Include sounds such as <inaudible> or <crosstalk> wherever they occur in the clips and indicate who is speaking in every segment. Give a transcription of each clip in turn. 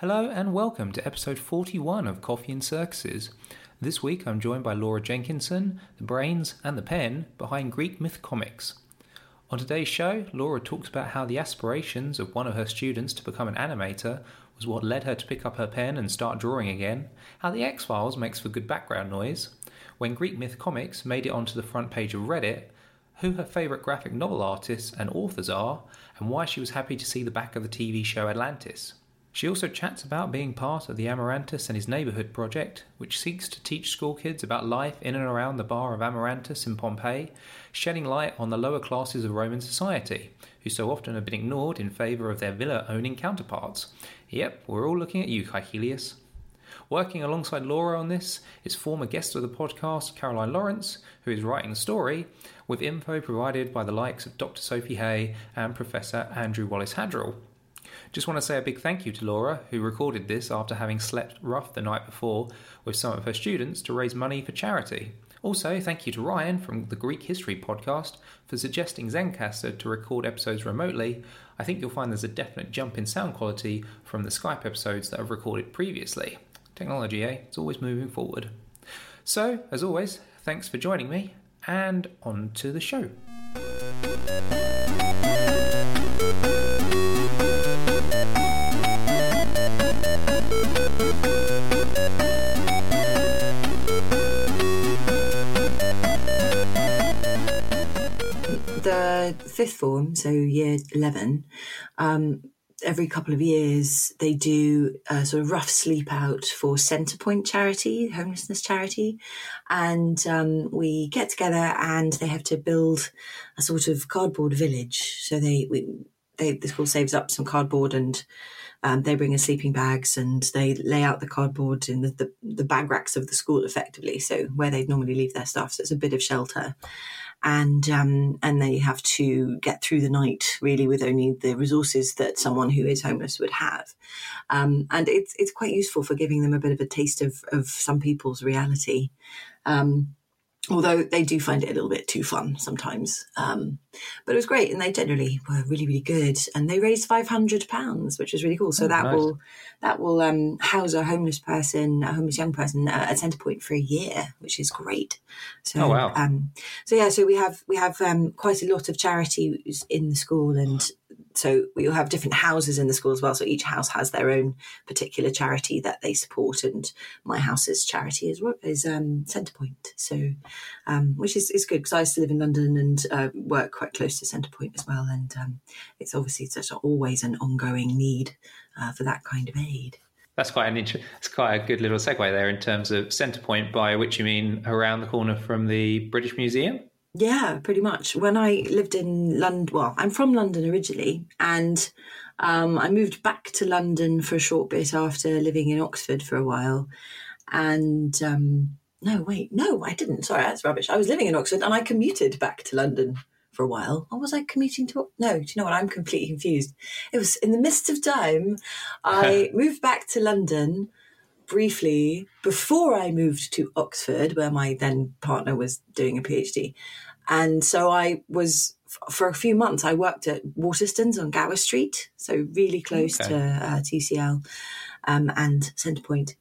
Speaker 1: Hello and welcome to episode 41 of Coffee and Circuses. This week I'm joined by Laura Jenkinson, the brains and the pen behind Greek Myth Comics. On today's show, Laura talks about how the aspirations of one of her students to become an animator was what led her to pick up her pen and start drawing again, how the X Files makes for good background noise, when Greek Myth Comics made it onto the front page of Reddit, who her favourite graphic novel artists and authors are, and why she was happy to see the back of the TV show Atlantis. She also chats about being part of the Amarantus and his Neighbourhood project, which seeks to teach school kids about life in and around the bar of Amarantus in Pompeii, shedding light on the lower classes of Roman society, who so often have been ignored in favour of their villa owning counterparts. Yep, we're all looking at you, Caecilius. Working alongside Laura on this is former guest of the podcast, Caroline Lawrence, who is writing the story, with info provided by the likes of Dr. Sophie Hay and Professor Andrew Wallace Hadrill. Just want to say a big thank you to Laura, who recorded this after having slept rough the night before with some of her students to raise money for charity. Also, thank you to Ryan from the Greek History podcast for suggesting Zencastr to record episodes remotely. I think you'll find there's a definite jump in sound quality from the Skype episodes that I've recorded previously. Technology, eh? It's always moving forward. So, as always, thanks for joining me, and on to the show.
Speaker 2: Fifth form, so year 11, um, every couple of years they do a sort of rough sleep out for Centrepoint charity, homelessness charity. And um, we get together and they have to build a sort of cardboard village. So they, we, they the school saves up some cardboard and um, they bring in sleeping bags and they lay out the cardboard in the, the, the bag racks of the school effectively. So where they'd normally leave their stuff. So it's a bit of shelter and um, and they have to get through the night really with only the resources that someone who is homeless would have, um, and it's it's quite useful for giving them a bit of a taste of of some people's reality. Um, although they do find it a little bit too fun sometimes. Um, but it was great, and they generally were really, really good. And they raised five hundred pounds, which was really cool. So oh, that nice. will that will um, house a homeless person, a homeless young person uh, at Centrepoint for a year, which is great. So,
Speaker 1: oh wow!
Speaker 2: Um, so yeah, so we have we have um, quite a lot of charities in the school, and so we'll have different houses in the school as well. So each house has their own particular charity that they support, and my house's charity is is um, Centrepoint. So, um, which is, is good because I used to live in London and uh, work quite close to Centrepoint as well, and um, it's obviously such a, always an ongoing need uh, for that kind of aid.
Speaker 1: That's quite an inter- it's quite a good little segue there in terms of Centrepoint, by which you mean around the corner from the British Museum.
Speaker 2: Yeah, pretty much. When I lived in London, well, I'm from London originally, and um, I moved back to London for a short bit after living in Oxford for a while. And um, no, wait, no, I didn't. Sorry, that's rubbish. I was living in Oxford and I commuted back to London for a while. Or was I commuting to? No, do you know what? I'm completely confused. It was in the midst of time. I <laughs> moved back to London briefly before I moved to Oxford, where my then partner was doing a PhD. And so I was, for a few months, I worked at Waterstones on Gower Street, so really close okay. to uh, UCL um, and Centrepoint.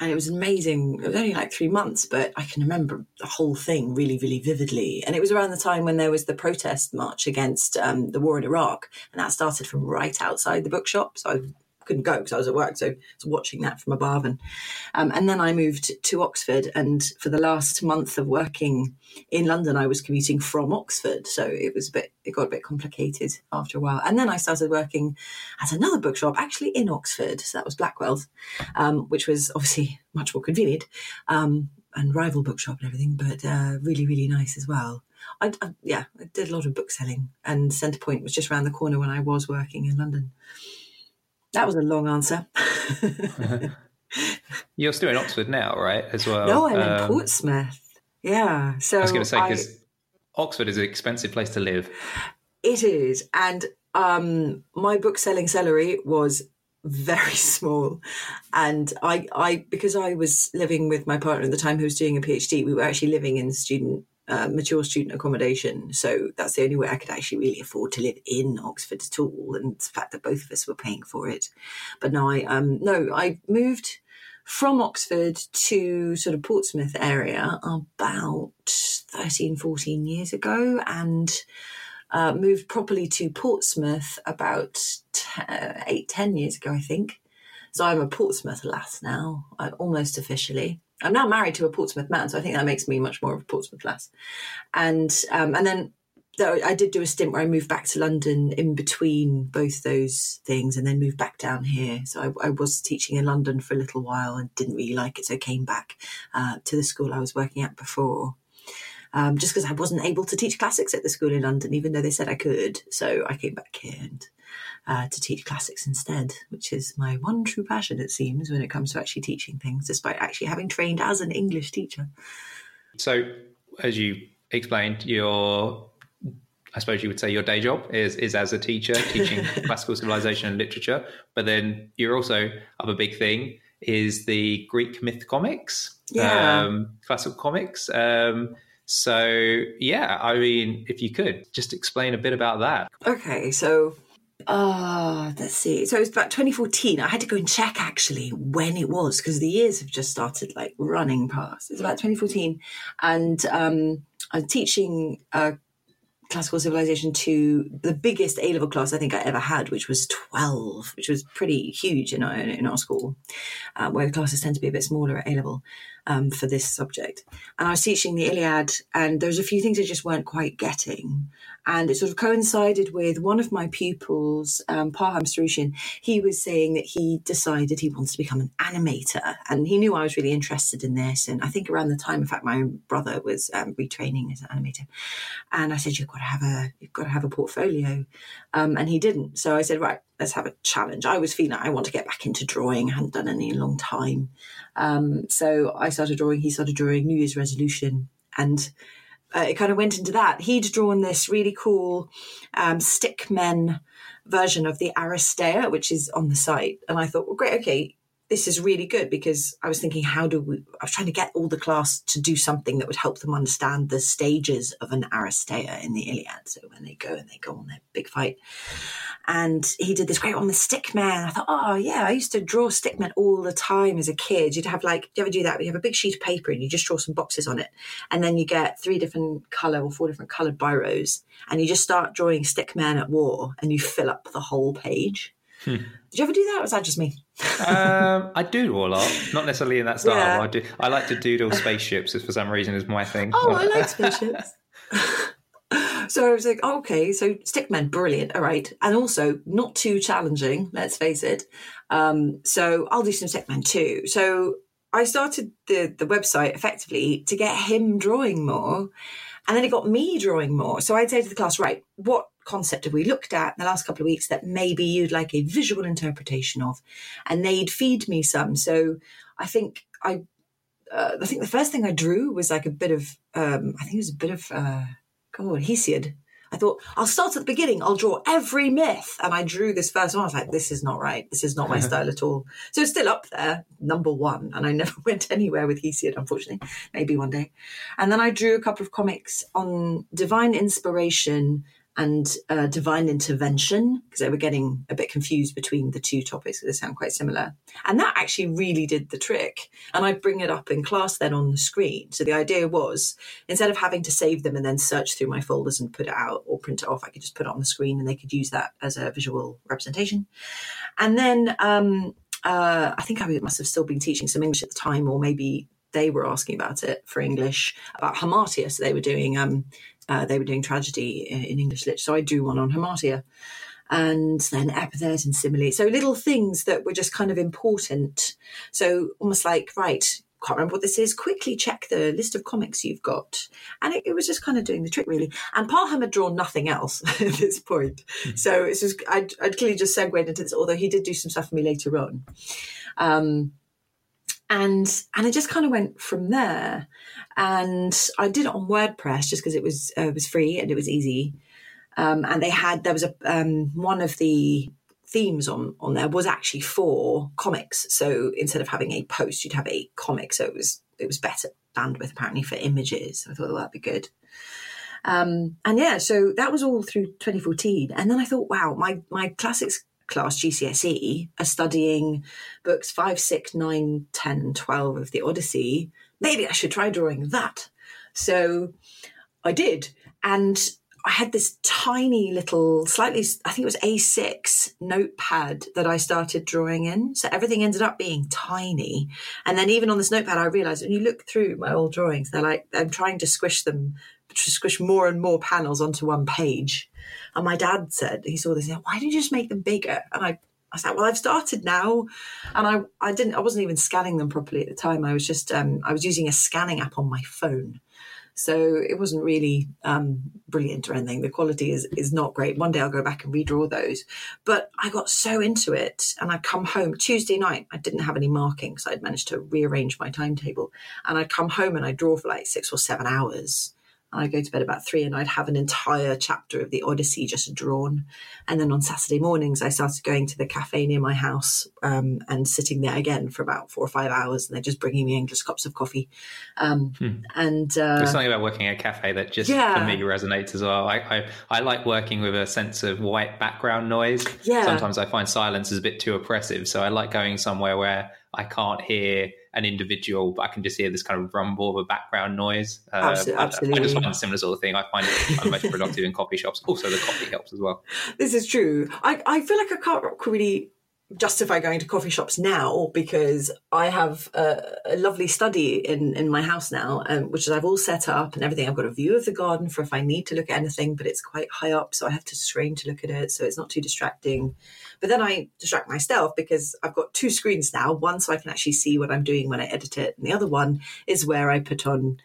Speaker 2: And it was amazing. It was only like three months, but I can remember the whole thing really, really vividly. And it was around the time when there was the protest march against um, the war in Iraq. And that started from right outside the bookshop. So I couldn't go because I was at work, so I was watching that from above. And um, and then I moved to Oxford, and for the last month of working in London, I was commuting from Oxford, so it was a bit it got a bit complicated after a while. And then I started working at another bookshop, actually in Oxford, so that was Blackwell's, um, which was obviously much more convenient. Um, and rival bookshop and everything, but uh, really, really nice as well. I, I, yeah, I did a lot of book selling, and Centrepoint was just around the corner when I was working in London. That was a long answer. <laughs>
Speaker 1: You're still in Oxford now, right? As well.
Speaker 2: No, I'm um, in Portsmouth. Yeah. So
Speaker 1: I was going to say because Oxford is an expensive place to live.
Speaker 2: It is, and um, my book selling salary was very <laughs> small, and I, I because I was living with my partner at the time who was doing a PhD, we were actually living in student uh, mature student accommodation. So that's the only way I could actually really afford to live in Oxford at all. And the fact that both of us were paying for it. But no, I um no, I moved from Oxford to sort of Portsmouth area about 13, 14 years ago and uh, moved properly to Portsmouth about t- eight, 10 years ago, I think. So I'm a Portsmouth lass now, uh, almost officially. I'm now married to a Portsmouth man, so I think that makes me much more of a Portsmouth lass. And um, and then though I did do a stint where I moved back to London in between both those things, and then moved back down here. So I, I was teaching in London for a little while and didn't really like it, so I came back uh, to the school I was working at before. Um, just because I wasn't able to teach classics at the school in London, even though they said I could. So I came back here and uh, to teach classics instead, which is my one true passion, it seems, when it comes to actually teaching things, despite actually having trained as an English teacher.
Speaker 1: So, as you explained, your I suppose you would say your day job is is as a teacher <laughs> teaching classical civilization and literature, but then you're also other big thing is the Greek myth comics,
Speaker 2: yeah.
Speaker 1: um, classical comics. Um, so yeah, I mean, if you could just explain a bit about that.
Speaker 2: Okay, so uh, let's see. So it was about 2014. I had to go and check actually when it was because the years have just started like running past. It's about 2014. And um, I was teaching uh, classical civilization to the biggest A level class I think I ever had, which was 12, which was pretty huge in our, in our school, uh, where classes tend to be a bit smaller at A level um, for this subject. And I was teaching the Iliad, and there was a few things I just weren't quite getting. And it sort of coincided with one of my pupils, um, Parham Sarushin. He was saying that he decided he wants to become an animator, and he knew I was really interested in this. And I think around the time, in fact, my brother was um, retraining as an animator, and I said, "You've got to have a, you've got to have a portfolio," um, and he didn't. So I said, "Right, let's have a challenge." I was feeling I want to get back into drawing. I hadn't done any in a long time, um, so I started drawing. He started drawing. New Year's resolution, and uh, it kind of went into that. He'd drawn this really cool um, stickmen version of the Aristeia, which is on the site, and I thought, well, great, okay, this is really good because I was thinking, how do we? I was trying to get all the class to do something that would help them understand the stages of an Aristeia in the Iliad. So when they go and they go on their big fight, and he did this great one, the stickman. I thought, oh yeah, I used to draw stickmen all the time as a kid. You'd have like, do you ever do that? You have a big sheet of paper and you just draw some boxes on it, and then you get three different color or four different colored biros, and you just start drawing stickmen at war, and you fill up the whole page. Hmm. Did you ever do that, or was that just me?
Speaker 1: um, <laughs> I doodle a lot, not necessarily in that style. Yeah. I do. I like to doodle spaceships. For some reason, is my thing.
Speaker 2: Oh, I like spaceships. <laughs> so I was like, oh, okay, so stickmen, brilliant, all right, and also not too challenging. Let's face it. Um, so I'll do some stickmen too. So I started the the website effectively to get him drawing more, and then it got me drawing more. So I'd say to the class, right, what concept have we looked at in the last couple of weeks that maybe you'd like a visual interpretation of? And they'd feed me some. So I think I, uh, I think the first thing I drew was like a bit of, um, I think it was a bit of, uh, God, Hesiod. I thought I'll start at the beginning. I'll draw every myth, and I drew this first one. I was like, "This is not right. This is not my <laughs> style at all." So it's still up there, number one, and I <laughs> never went anywhere with Hesiod, unfortunately. Maybe one day. And then I drew a couple of comics on divine inspiration and uh, divine intervention because they were getting a bit confused between the two topics because they sound quite similar. And that actually really did the trick. And I bring it up in class then on the screen. So the idea was instead of having to save them and then search through my folders and put it out or print it off, I could just put it on the screen and they could use that as a visual representation. And then um, uh, I think I must have still been teaching some English at the time, or maybe they were asking about it for English about Hamartia. So they were doing um, uh, they were doing tragedy in, in English literature. So I do one on Hamartia and then epithet and simile. So little things that were just kind of important. So almost like, right, can't remember what this is. Quickly check the list of comics you've got. And it, it was just kind of doing the trick, really. And Parham had drawn nothing else <laughs> at this point. Mm-hmm. So it's just, I'd, I'd, clearly just segued into this, although he did do some stuff for me later on. Um, and and it just kind of went from there. And I did it on WordPress just because it was uh, it was free and it was easy. Um, and they had there was a um, one of the themes on on there was actually for comics. So instead of having a post, you'd have a comic. So it was it was better bandwidth apparently for images. I thought well, that'd be good. Um, and yeah, so that was all through 2014. And then I thought, wow, my, my classics class GCSE are studying books 5, 6, 9, 10, 12 of the Odyssey. Maybe I should try drawing that. So I did. And I had this tiny little, slightly, I think it was A6 notepad that I started drawing in. So everything ended up being tiny. And then even on this notepad, I realized when you look through my old drawings, they're like, I'm trying to squish them, to squish more and more panels onto one page. And my dad said, he saw this, he said, why didn't you just make them bigger? And I, I said, well, I've started now. And I, I didn't, I wasn't even scanning them properly at the time. I was just, um, I was using a scanning app on my phone. So it wasn't really um, brilliant or anything. The quality is is not great. One day I'll go back and redraw those. But I got so into it, and I'd come home Tuesday night. I didn't have any marking, so I'd managed to rearrange my timetable, and I'd come home and I'd draw for like six or seven hours I'd go to bed about three and I'd have an entire chapter of the Odyssey just drawn. And then on Saturday mornings, I started going to the cafe near my house um, and sitting there again for about four or five hours. And they're just bringing me English cups of coffee. Um, hmm. And uh,
Speaker 1: there's something about working at a cafe that just yeah. for me resonates as well. I, I, I, like working with a sense of white background noise.
Speaker 2: Yeah.
Speaker 1: Sometimes I find silence is a bit too oppressive. So I like going somewhere where I can't hear an individual, but I can just hear this kind of rumble of a background noise.
Speaker 2: Uh, absolutely, absolutely.
Speaker 1: I, just find a similar sort of thing. I find it I'm most productive in coffee shops. Also, the coffee helps as well. <laughs>
Speaker 2: This is true. I, I feel like I can't really justify going to coffee shops now because I have a, a lovely study in, in my house now, um, which I've all set up and everything. I've got a view of the garden for if I need to look at anything, but it's quite high up, so I have to strain to look at it, so it's not too distracting. But then I distract myself because I've got two screens now one so I can actually see what I'm doing when I edit it, and the other one is where I put on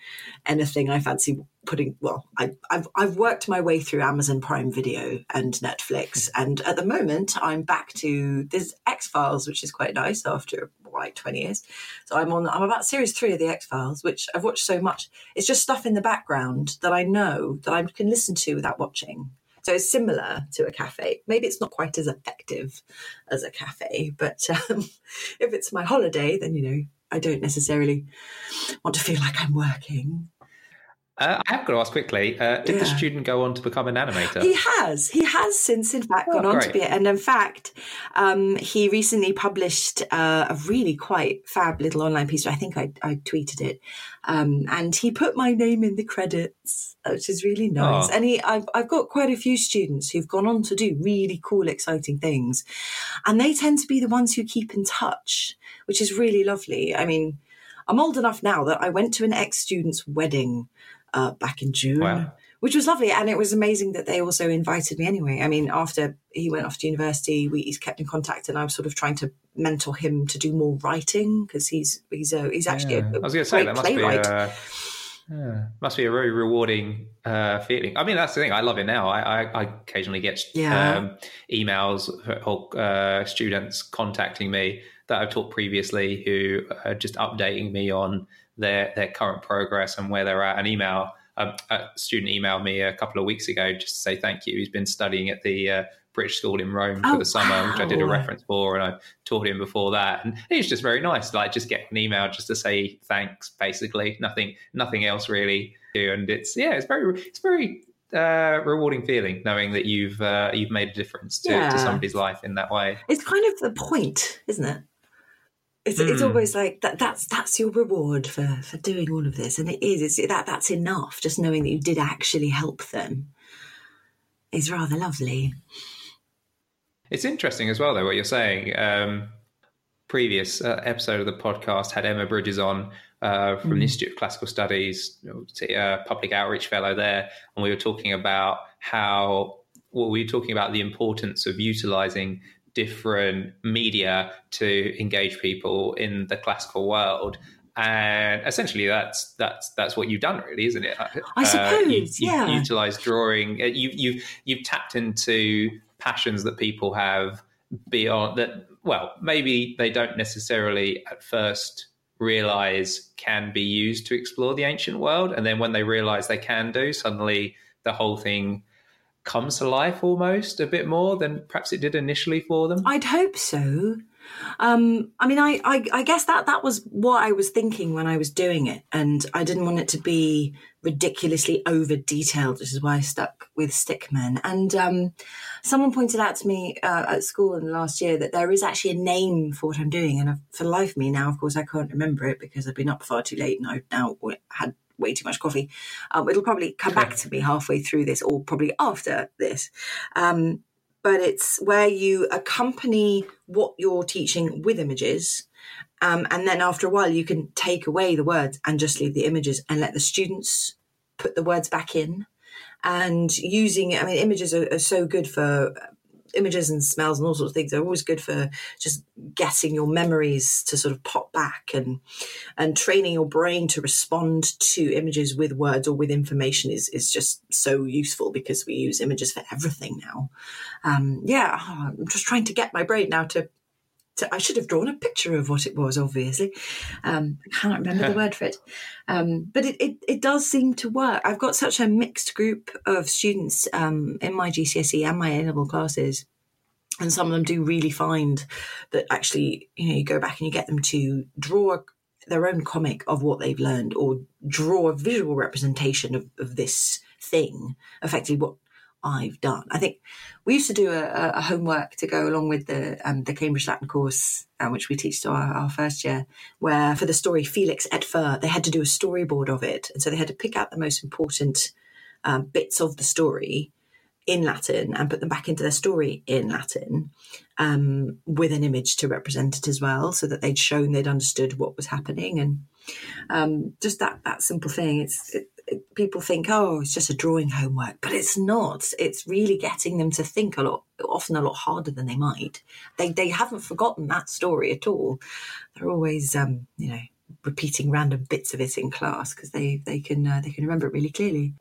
Speaker 2: anything I fancy putting. Well, I, have I've worked my way through Amazon Prime Video and Netflix, and at the moment I'm back to this X Files, which is quite nice after like 20 years. So I'm on, I'm about series three of the X Files, which I've watched so much. It's just stuff in the background that I know that I can listen to without watching. So similar to a cafe. Maybe it's not quite as effective as a cafe, but um, <laughs> if it's my holiday, then, you know, I don't necessarily want to feel like I'm working.
Speaker 1: Uh, I have got to ask quickly: uh, Did yeah. the student go on to become an animator?
Speaker 2: He has. He has since, in fact, oh, gone on great. to be it. And in fact, um, he recently published uh, a really quite fab little online piece. I think I, I tweeted it, um, and he put my name in the credits, which is really nice. Oh. And he, I've, I've got quite a few students who've gone on to do really cool, exciting things, and they tend to be the ones who keep in touch, which is really lovely. I mean. I'm old enough now that I went to an ex student's wedding uh, back in June. Wow. Which was lovely, and it was amazing that they also invited me anyway. I mean, after he went off to university, we he's kept in contact, and I was sort of trying to mentor him to do more writing because he's he's a, he's actually yeah. a, a I was going to say that must playwright. be a,
Speaker 1: yeah, must be a very rewarding uh, feeling. I mean, that's the thing. I love it now. I, I, I occasionally get yeah. um, emails or uh, students contacting me that I've taught previously who are just updating me on their their current progress and where they're at. An email, um, a student emailed me a couple of weeks ago just to say thank you. He's been studying at the uh, British School in Rome for oh, the summer, wow. which I did a reference for, and I taught him before that. And he's just very nice, like just get an email just to say thanks, basically, nothing, nothing else really. And it's yeah, it's very, it's very uh, rewarding feeling knowing that you've uh, you've made a difference to, yeah. to somebody's life in that way.
Speaker 2: It's kind of the point, isn't it? It's, mm. it's hmm. always like that. That's that's your reward for for doing all of this, and it is. It's that that's enough. Just knowing that you did actually help them is rather lovely.
Speaker 1: It's interesting as well, though, what you're saying. Um, previous uh, episode of the podcast had Emma Bridges on uh, from mm. the hmm. Institute of Classical Studies, uh, public outreach fellow there, and we were talking about how well, we were talking about the importance of utilizing different media to engage people in the classical world. And essentially that's that's that's what you've done really isn't it?
Speaker 2: I suppose uh, you,
Speaker 1: yeah. you utilize drawing. Uh, you you've you've tapped into passions that people have beyond that well maybe they don't necessarily at first realize can be used to explore the ancient world. And then when they realize they can do suddenly the whole thing comes to life almost a bit more than perhaps it did initially for them?
Speaker 2: I'd hope so. Um, I mean, I, I, I guess that that was what I was thinking when I was doing it, and I didn't want it to be ridiculously over detailed, which is why I stuck with Stickmen. And um, someone pointed out to me uh, at school in the last year that there is actually a name for what I'm doing, and for life me now, of course, I can't remember it because I've been up far too late and I've now had way too much coffee. Um, it'll probably come back to me halfway through this, or probably after this. Um, but it's where you accompany what you're teaching with images. Um, and then after a while, you can take away the words and just leave the images and let the students put the words back in. And using, I mean, images are, are so good for images and smells and all sorts of things are always good for just getting your memories to sort of pop back and and training your brain to respond to images with words or with information is is just so useful because we use images for everything now. Um, yeah, I'm just trying to get my brain now to I should have drawn a picture of what it was, obviously. Um, I cannot remember the <laughs> word for it. Um, but it, it, it, does seem to work. I've got such a mixed group of students um, in my GCSE and my A level classes. And some of them do really find that actually, you know, you go back and you get them to draw their own comic of what they've learned or draw a visual representation of, of this thing, effectively what I've done. I think we used to do a, a homework to go along with the um, the Cambridge Latin course, uh, which we teach to our, our, first year, where for the story Felix et Fur, they had to do a storyboard of it, and so they had to pick out the most important um, bits of the story in Latin and put them back into their story in Latin um, with an image to represent it as well, so that they'd shown they'd understood what was happening and um, just that that simple thing. It's it, people think, oh, it's just a drawing homework, but it's not. It's really getting them to think a lot, often a lot harder than they might. They they haven't forgotten that story at all. They're always, um, you know, repeating random bits of it in class because they they can uh, they can remember it really clearly.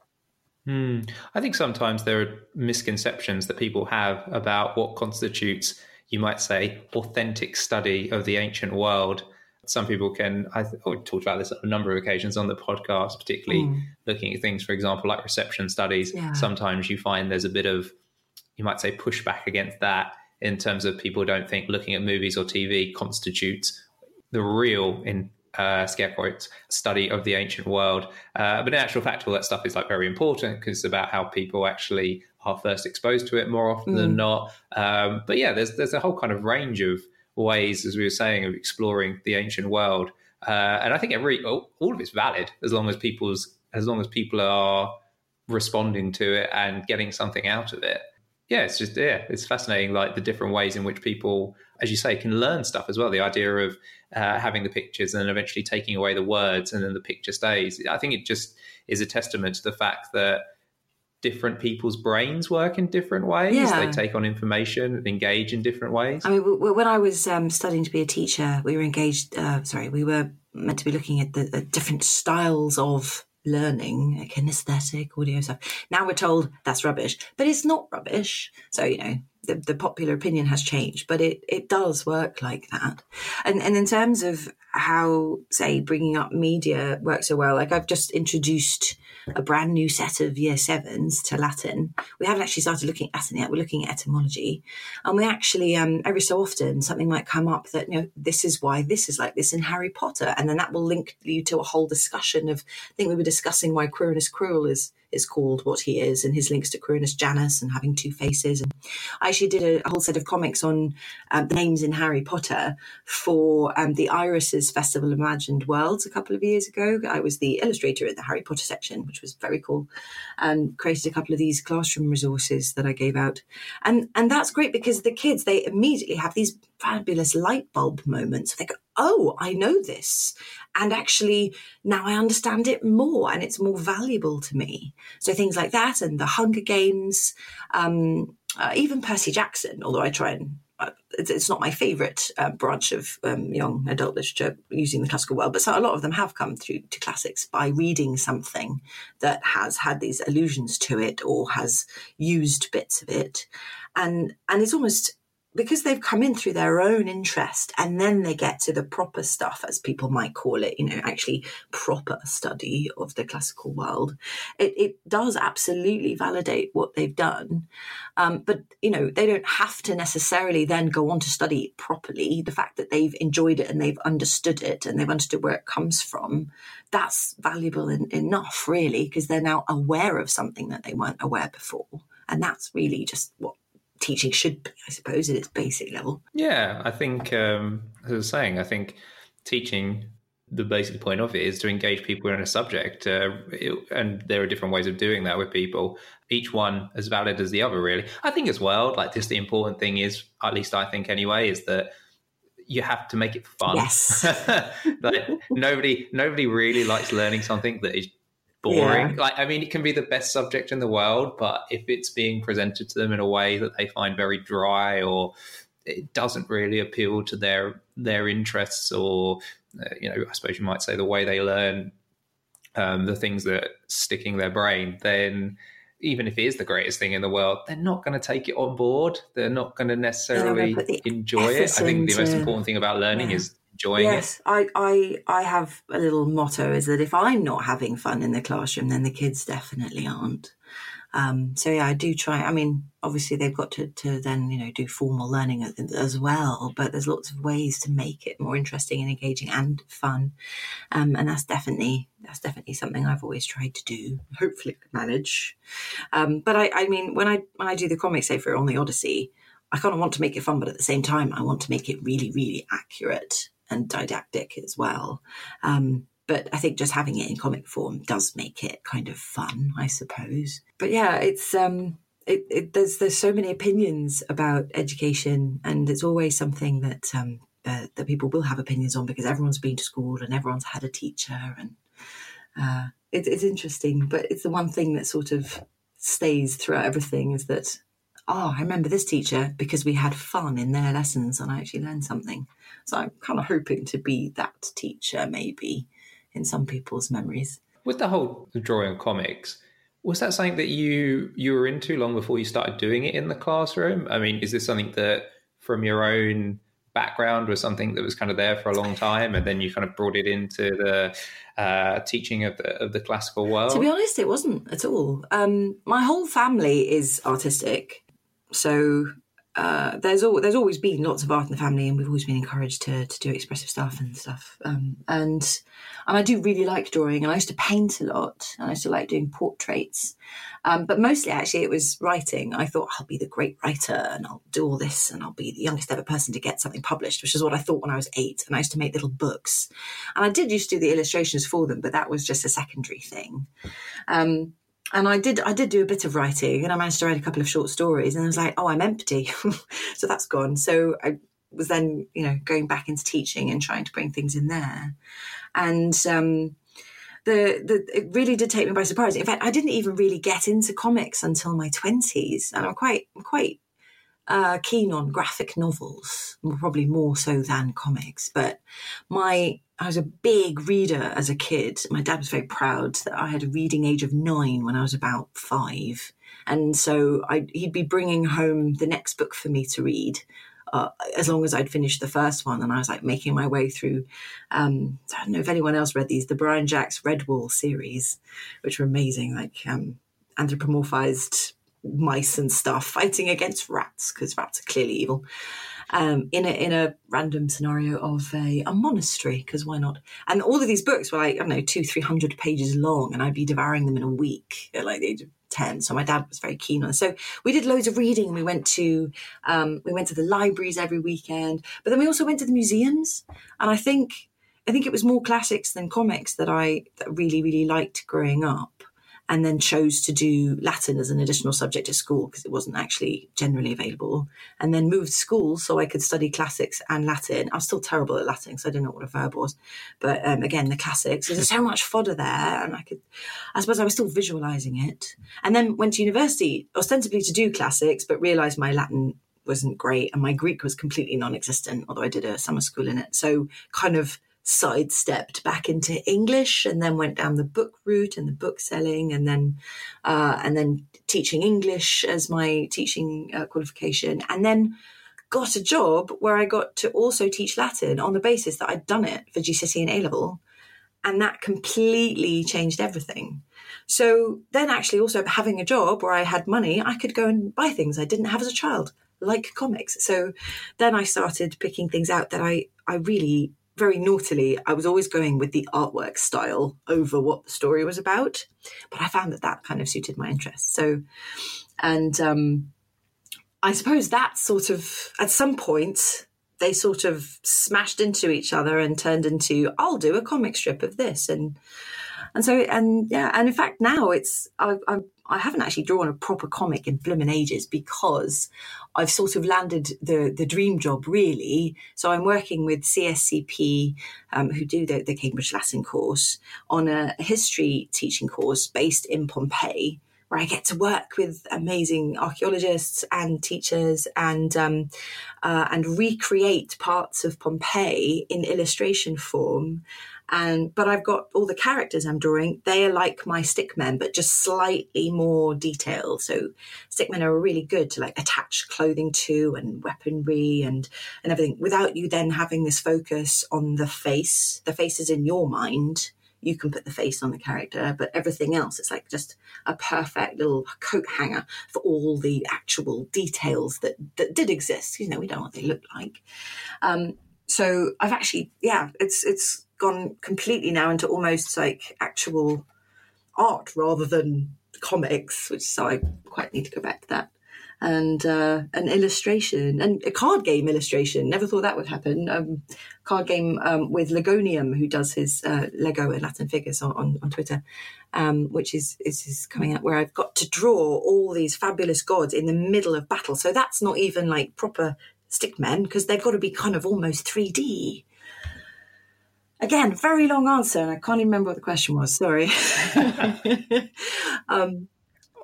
Speaker 1: Mm. I think sometimes there are misconceptions that people have about what constitutes, you might say, authentic study of the ancient world some people can i th- oh, talked about this on a number of occasions on the podcast particularly mm. looking at things for example like reception studies yeah. sometimes you find there's a bit of you might say pushback against that in terms of people don't think looking at movies or tv constitutes the real in uh, scare quotes study of the ancient world uh, but in actual fact all that stuff is like very important because it's about how people actually are first exposed to it more often mm. than not um, but yeah there's there's a whole kind of range of ways, as we were saying, of exploring the ancient world. Uh, and I think every all of it's valid as long as people's as long as people are responding to it and getting something out of it. Yeah, it's just yeah, it's fascinating. Like the different ways in which people, as you say, can learn stuff as well. The idea of uh, having the pictures and then eventually taking away the words, and then the picture stays. I think it just is a testament to the fact that different people's brains work in different ways. Yeah. They take on information and engage in different ways.
Speaker 2: I mean, when I was um, studying to be a teacher, we were engaged. Uh, sorry, we were meant to be looking at the, the different styles of learning, kinesthetic, audio stuff. Now we're told that's rubbish, but it's not rubbish. So you know, the, the popular opinion has changed, but it, it does work like that. And and in terms of how, say, bringing up media works so well, like I've just introduced a brand new set of year sevens to Latin. We haven't actually started looking at Latin yet. We're looking at etymology, and we actually um, every so often something might come up that you know this is why this is like this in Harry Potter, and then that will link you to a whole discussion of. I think we were discussing why Quirinus Quirrell is is called what he is and his links to Quirinus Janus and having two faces. And I actually did a, a whole set of comics on um, the names in Harry Potter for um, the Irises Festival Imagined Worlds a couple of years ago. I was the illustrator at the Harry Potter section, which was very cool, and created a couple of these classroom resources that I gave out. And and that's great because the kids they immediately have these fabulous light bulb moments. They go, oh, I know this. And actually, now I understand it more and it's more valuable to me. So things like that and the Hunger Games, um, uh, even Percy Jackson, although I try and uh, it's, not my favourite uh, branch of um, young adult literature using the classical world, but so a lot of them have come through to classics by reading something that has had these allusions to it or has used bits of it, and and it's almost because they've come in through their own interest and then they get to the proper stuff as people might call it you know actually proper study of the classical world it, it does absolutely validate what they've done. Um, but you know they don't have to necessarily then go on to study it properly. The fact that they've enjoyed it and they've understood it and they've understood where it comes from that's valuable in, enough really because they're now aware of something that they weren't aware before. And that's really just what teaching should be, I suppose, at its basic level.
Speaker 1: Yeah, I think, um, as I was saying, I think teaching, the basic point of it is to engage people in a subject. Uh, it, and there are different ways of doing that with people, each one as valid as the other, really. I think as well, like, just the important thing is, at least I think anyway, is that you have to make it fun.
Speaker 2: Yes. <laughs>
Speaker 1: like nobody nobody really likes learning something that is boring. Yeah. Like, I mean, it can be the best subject in the world, but if it's being presented to them in a way that they find very dry or it doesn't really appeal to their their interests, or uh, you know, I suppose you might say the way they learn um, the things that sticking their brain, then even if it is the greatest thing in the world, they're not going to take it on board. They're not going to necessarily enjoy it. I think the most important thing about learning yeah. is enjoying
Speaker 2: yes,
Speaker 1: it?
Speaker 2: I, I, I have a little motto is that if I'm not having fun in the classroom, then the kids definitely aren't. Um, so yeah, I do try. I mean, obviously they've got to, to then you know do formal learning as well, but there's lots of ways to make it more interesting and engaging and fun, um, and that's definitely that's definitely something I've always tried to do. Hopefully, manage. Um, but I, I mean, when I when I do the comic say for on the Odyssey, I kind of want to make it fun, but at the same time, I want to make it really, really accurate and didactic as well. Um, but I think just having it in comic form does make it kind of fun, I suppose. But yeah, it's um, it, it, there's there's so many opinions about education, and it's always something that um, that, that people will have opinions on because everyone's been to school and everyone's had a teacher, and uh, it, it's interesting. But it's the one thing that sort of stays throughout everything is that oh, I remember this teacher because we had fun in their lessons and I actually learned something. So I'm kind of hoping to be that teacher, maybe, in some people's memories.
Speaker 1: With the whole drawing of comics, was that something that you you were into long before you started doing it in the classroom? I mean, is this something that from your own background was something that was kind of there for a long time, and then you kind of brought it into the uh, teaching of the, of the classical world?
Speaker 2: To be honest, it wasn't at all. Um, my whole family is artistic, so uh, there's al- there's always been lots of art in the family, and we've always been encouraged to to do expressive stuff and stuff. Um, and and I do really like drawing, and I used to paint a lot, and I used to like doing portraits. Um, but mostly, actually, it was writing. I thought I'll be the great writer, and I'll do all this, and I'll be the youngest ever person to get something published, which is what I thought when I was eight. And I used to make little books, and I did used to do the illustrations for them, but that was just a secondary thing. Um, and I did I did do a bit of writing and I managed to write a couple of short stories and I was like, oh, I'm empty. <laughs> so that's gone. So I was then, you know, going back into teaching and trying to bring things in there. And um, the, the it really did take me by surprise. In fact, I didn't even really get into comics until my twenties. And I'm quite I'm quite uh, keen on graphic novels, probably more so than comics. But my I was a big reader as a kid. My dad was very proud that I had a reading age of nine when I was about five. And so I, he'd be bringing home the next book for me to read. Uh, as long as I'd finished the first one, and I was like making my way through. Um, I don't know if anyone else read these, the Brian Jacques Redwall series, which were amazing, like um, anthropomorphized mice and stuff fighting against rats because rats are clearly evil um, in a in a random scenario of a, a monastery because why not? And all of these books were like I don't know two three hundred pages long, and I'd be devouring them in a week at like the age of ten. So my dad was very keen on. It. So we did loads of reading. We went to um, we went to the libraries every weekend, but then we also went to the museums. And I think I think it was more classics than comics that I that really really liked growing up and then chose to do Latin as an additional subject at school because it wasn't actually generally available. And then moved school so I could study classics and Latin. I was still terrible at Latin because I didn't know what a verb was. But um, again, the classics, there's so much fodder there. And I could, I suppose I was still visualizing it. And then went to university ostensibly to do classics, but realized my Latin wasn't great and my Greek was completely non existent, although I did a summer school in it. So kind of sidestepped back into English and then went down the book route and the book selling and then uh, and then teaching English as my teaching uh, qualification and then got a job where I got to also teach Latin on the basis that I'd done it for GCSE and A level. And that completely changed everything. So then, actually, also having a job where I had money, I could go and buy things I didn't have as a child, like comics. So then I started picking things out that I, I really very naughtily, I was always going with the artwork style over what the story was about. But I found that that kind of suited my interests. So, and um, I suppose that sort of, at some point, they sort of smashed into each other and turned into, I'll do a comic strip of this. And, and so, and yeah, and in fact, now it's, I, I, I haven't actually drawn a proper comic in blimmin' ages because I've sort of landed the the dream job really. So I'm working with CSCP, um, who do the, the Cambridge Latin course, on a history teaching course based in Pompeii, where I get to work with amazing archaeologists and teachers and um, uh, and recreate parts of Pompeii in illustration form and but I've got all the characters I'm drawing. They are like my stickmen, but just slightly more detailed. So stickmen are really good to like attach clothing to and weaponry and and everything without you then having this focus on the face. The face is in your mind. You can put the face on the character, but everything else it's like just a perfect little coat hanger for all the actual details that that did exist. You know, we don't know what they look like. Um, so I've actually, yeah, it's it's gone completely now into almost like actual art rather than comics, which so I quite need to go back to that. And uh, an illustration and a card game illustration. Never thought that would happen. Um, card game um, with Legonium, who does his uh, Lego and Latin figures on, on, on Twitter, um, which is, is, is coming out where I've got to draw all these fabulous gods in the middle of battle. So that's not even like proper stick men because they've got to be kind of almost 3D. Again, very long answer, and I can't even remember what the question was. Sorry. <laughs>
Speaker 1: um,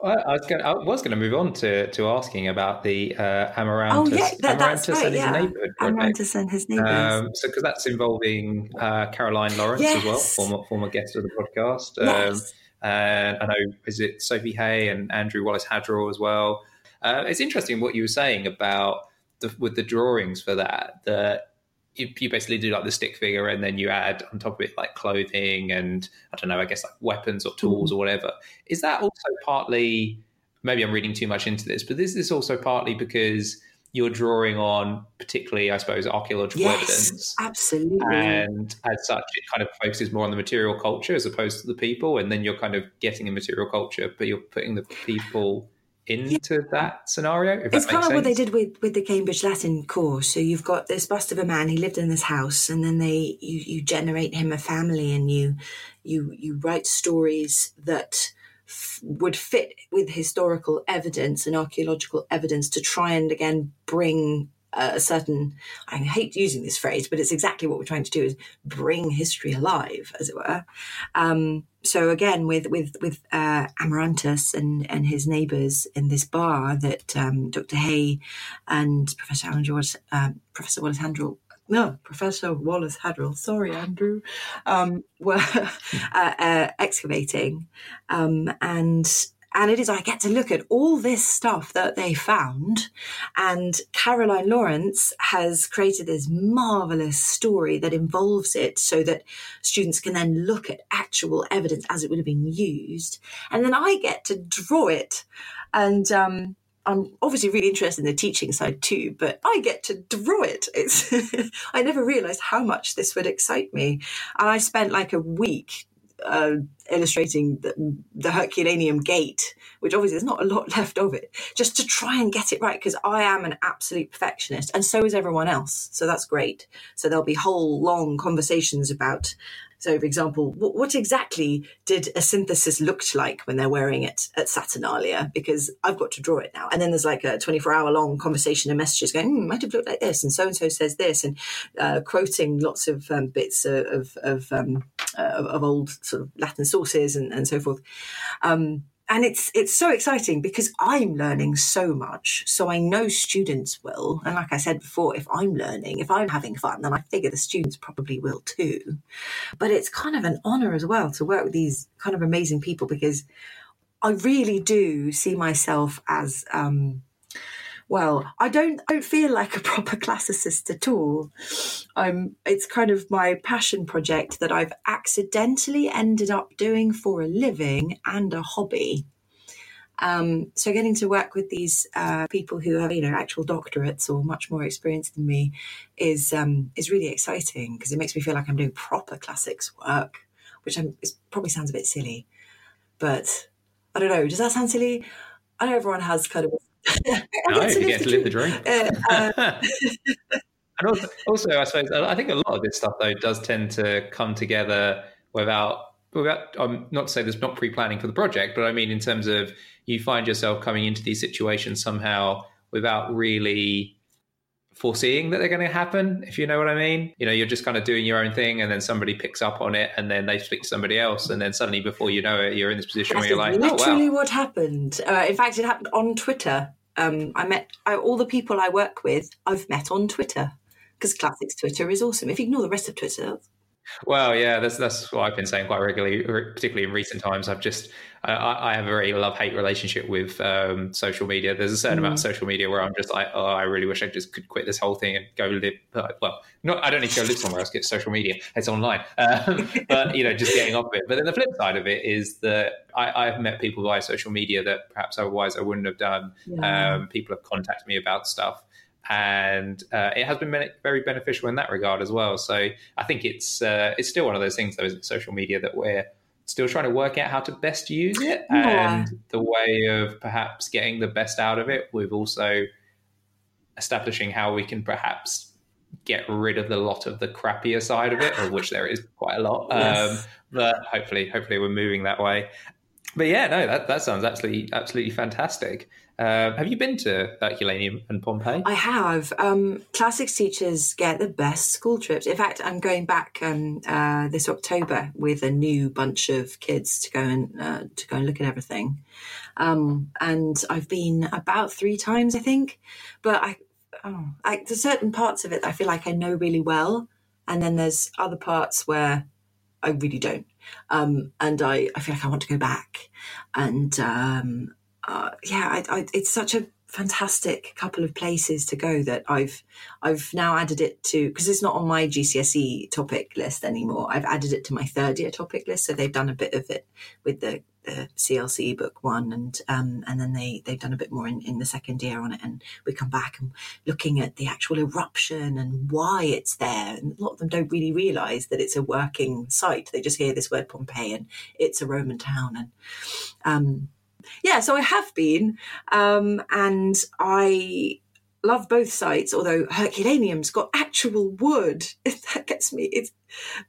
Speaker 1: I was, going, I was going to move on to, to asking about the uh, Amarantus,
Speaker 2: oh, yeah, that,
Speaker 1: Amarantus
Speaker 2: right,
Speaker 1: and
Speaker 2: yeah.
Speaker 1: his neighborhood
Speaker 2: Amarantus and his neighbors.
Speaker 1: Um, so, because that's involving uh, Caroline Lawrence
Speaker 2: yes.
Speaker 1: as well, former former guest of the podcast.
Speaker 2: Um, yes.
Speaker 1: And I know, is it Sophie Hay and Andrew Wallace Hadrill as well? Uh, it's interesting what you were saying about the, with the drawings for that. That you, you, basically do like the stick figure and then you add on top of it like clothing and I don't know, I guess like weapons or tools or mm. whatever. Is that also partly, maybe I'm reading too much into this, but this is also partly because you're drawing on particularly, I suppose, archaeological
Speaker 2: yes,
Speaker 1: evidence?
Speaker 2: Absolutely.
Speaker 1: And as such, it kind of focuses more on the material culture as opposed to the people. And then you're kind of getting a material culture, but you're putting the people into that scenario.
Speaker 2: it's kind
Speaker 1: of sense.
Speaker 2: what they did with with the Cambridge Latin course. So you've got this bust of a man. He lived in this house, and then they you you generate him a family, and you you you write stories that f- would fit with historical evidence and archaeological evidence to try and again bring a certain i hate using this phrase but it's exactly what we're trying to do is bring history alive as it were um, so again with with with uh, amarantus and and his neighbors in this bar that um, dr hay and professor andrew uh, professor wallace handrell no, Professor Wallace Hadrill, sorry, Andrew, um, <laughs> were <laughs> uh, uh, excavating. Um, and and it is, I get to look at all this stuff that they found. And Caroline Lawrence has created this marvelous story that involves it so that students can then look at actual evidence as it would have been used. And then I get to draw it. And, um, I'm obviously really interested in the teaching side too, but I get to draw it. It's <laughs> I never realized how much this would excite me. And I spent like a week uh, illustrating the, the, Herculaneum Gate, which obviously there's not a lot <laughs> left of it, just to try and get it right because I am an absolute perfectionist and so is everyone else. So that's great. So there'll be whole long conversations about so, for example, what, what, exactly did a synthesis look like when they're wearing it at Saturnalia? Because I've got to draw it now. And then there's like a 24 hour long conversation and messages going, hmm, might have looked like this, and so and so says this, and uh, quoting lots of um, bits of of, um, uh, of old sort of Latin sources and, and so forth. Um, and it's it's so exciting because I'm learning so much. So I know students will, and like I said before, if I'm learning, if I'm having fun, then I figure the students probably will too. But it's kind of an honor as well to work with these kind of amazing people because I really do see myself as um, well, I don't I don't feel like a proper classicist at all. I'm it's kind of my passion project that I've accidentally ended up doing for a living and a hobby. Um, so getting to work with these uh, people who have you know actual doctorates or much more experience than me is um, is really exciting because it makes me feel like I'm doing proper classics work, which I'm, probably sounds a bit silly, but I don't know. Does that sound silly? I know everyone has kind of <laughs>
Speaker 1: no, you get to live the dream. Uh, <laughs> uh, and also, also, I suppose I think a lot of this stuff though does tend to come together without without. Um, not to say there's not pre-planning for the project, but I mean in terms of you find yourself coming into these situations somehow without really foreseeing that they're going to happen, if you know what I mean. You know, you're just kind of doing your own thing and then somebody picks up on it and then they speak to somebody else. And then suddenly, before you know it, you're in this position That's where you're like,
Speaker 2: literally
Speaker 1: oh, wow.
Speaker 2: what happened. Uh, in fact, it happened on Twitter. Um, I met I, all the people I work with, I've met on Twitter because Classics Twitter is awesome. If you ignore the rest of Twitter,
Speaker 1: well, yeah, that's that's what I've been saying quite regularly, particularly in recent times. I've just I, I have a very love hate relationship with um, social media. There's a certain mm. amount of mm. social media where I'm just like, oh, I really wish I just could quit this whole thing and go live. Well, not I don't need to go live somewhere else. Get social media. It's online, <laughs> um, but you know, just getting off of it. But then the flip side of it is that I, have met people via social media that perhaps otherwise I wouldn't have done. Yeah. Um, people have contacted me about stuff and uh, it has been very beneficial in that regard as well. So I think it's uh, it's still one of those things, though, is social media that we're still trying to work out how to best use it yeah. and the way of perhaps getting the best out of it. With also establishing how we can perhaps get rid of the lot of the crappier side of it, of which there is quite a lot. <laughs> Yes. Um, but hopefully, hopefully, we're moving that way. But yeah, no, that, that sounds absolutely absolutely fantastic. Uh, have you been to Herculaneum and Pompeii?
Speaker 2: I have. Um, classics teachers get the best school trips. In fact, I'm going back um, uh, this October with a new bunch of kids to go and uh, to go and look at everything. Um, and I've been about three times, I think. But I, oh, I, there's certain parts of it I feel like I know really well, and then there's other parts where I really don't. Um, and I, I feel like I want to go back. And um, uh, yeah, I, I, it's such a fantastic couple of places to go that I've I've now added it to because it's not on my GCSE topic list anymore. I've added it to my third year topic list, so they've done a bit of it with the, the CLC book one, and um, and then they they've done a bit more in, in the second year on it, and we come back and looking at the actual eruption and why it's there. And a lot of them don't really realise that it's a working site. They just hear this word Pompeii and it's a Roman town, and um, yeah, so I have been, um, and I love both sites. Although Herculaneum's got actual wood, <laughs> that gets me. It's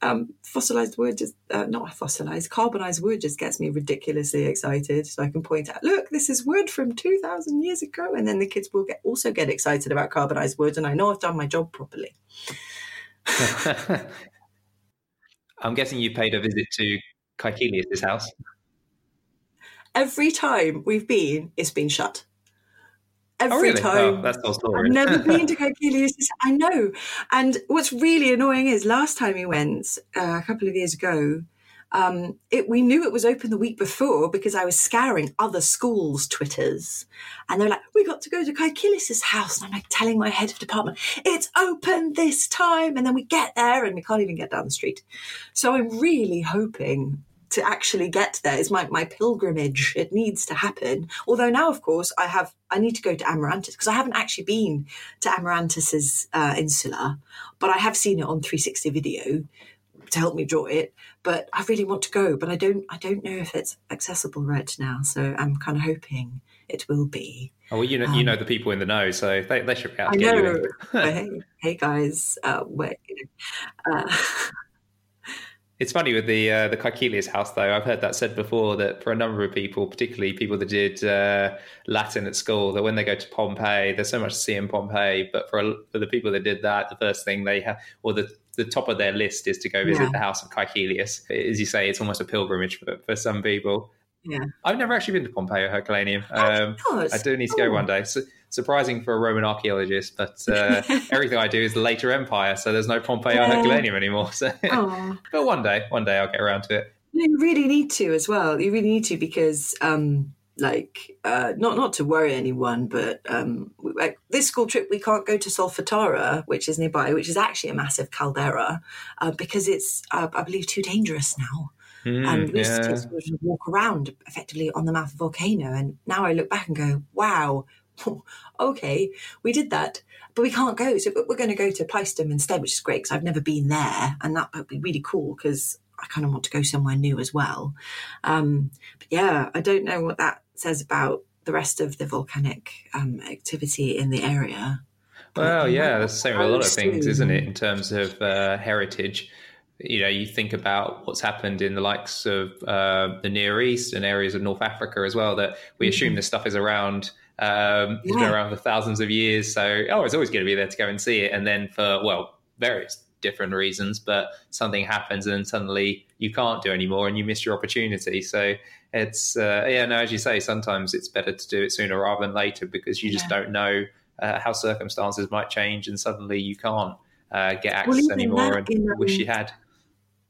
Speaker 2: um, fossilized wood, just uh, not fossilized, carbonized wood, just gets me ridiculously excited. So I can point out, look, this is wood from two thousand years ago, and then the kids will get also get excited about carbonized wood, and I know I've done my job properly. <laughs>
Speaker 1: I'm guessing you paid a visit to Caecilius' house
Speaker 2: every time we've been, it's been shut. Every
Speaker 1: oh, really?
Speaker 2: time.
Speaker 1: Oh, that's the story.
Speaker 2: I've never been to <laughs> Caecilius. I know. And what's really annoying is last time we went, uh, a couple of years ago, um, it, we knew it was open the week before because I was scouring other schools' Twitters. And they're like, we got to go to Caecilius' house. And I'm like telling my head of department, it's open this time. And then we get there and we can't even get down the street. So I'm really hoping to actually get there is my, my pilgrimage. It needs to happen. Although now, of course, I have I need to go to Amarantus because I haven't actually been to Amarantus's uh, insula, but I have seen it on 360 video to help me draw it. But I really want to go, but I don't I don't know if it's accessible right now. So I'm kind of hoping it will be.
Speaker 1: Oh, well, you know, um, you know the people in the know, so they, they should be able to I get know. <laughs>
Speaker 2: hey, hey, guys, uh, wait, uh, <laughs>
Speaker 1: it's funny with the uh, the Caecilius house, though. I've heard that said before that for a number of people, particularly people that did uh, Latin at school, that when they go to Pompeii, there's so much to see in Pompeii. But for, a, for the people that did that, the first thing they have, or the the top of their list, is to go visit yeah. the house of Caecilius. As you say, it's almost a pilgrimage for, for some people.
Speaker 2: Yeah,
Speaker 1: I've never actually been to Pompeii or Herculaneum. Um, I do need to go one day. So, surprising for a Roman archaeologist, but uh, <laughs> everything I do is the later empire, so there's no Pompeii yeah. or Herculaneum anymore. So, <laughs> but one day, one day I'll get around to it.
Speaker 2: You really need to as well. You really need to because um, like uh, not not to worry anyone, but um, like this school trip we can't go to Solfatara, which is nearby, which is actually a massive caldera, uh, because it's uh, I believe too dangerous now.
Speaker 1: Mm,
Speaker 2: and we used to of walk around effectively on the mouth of the volcano. And now I look back and go, wow, <laughs> okay, we did that, but we can't go. So we're going to go to Paestum instead, which is great because I've never been there, and that would be really cool because I kind of want to go somewhere new as well. Um, but yeah, I don't know what that says about the rest of the volcanic um, activity in the area.
Speaker 1: Well, yeah, that's the same with a lot of things, isn't it? In terms of uh, heritage, you know, you think about what's happened in the likes of uh, the Near East and areas of North Africa as well. That we assume this stuff is around. Um, It's been around for thousands of years, so oh, it's always going to be there to go and see it. And then for well, various different reasons, but something happens and suddenly you can't do anymore, and you miss your opportunity. So it's uh, yeah, no, as you say, sometimes it's better to do it sooner rather than later because you just
Speaker 2: Yeah.
Speaker 1: don't know uh, how circumstances might change, and suddenly you can't uh, get access
Speaker 2: even
Speaker 1: anymore, and
Speaker 2: in, um,
Speaker 1: wish you had.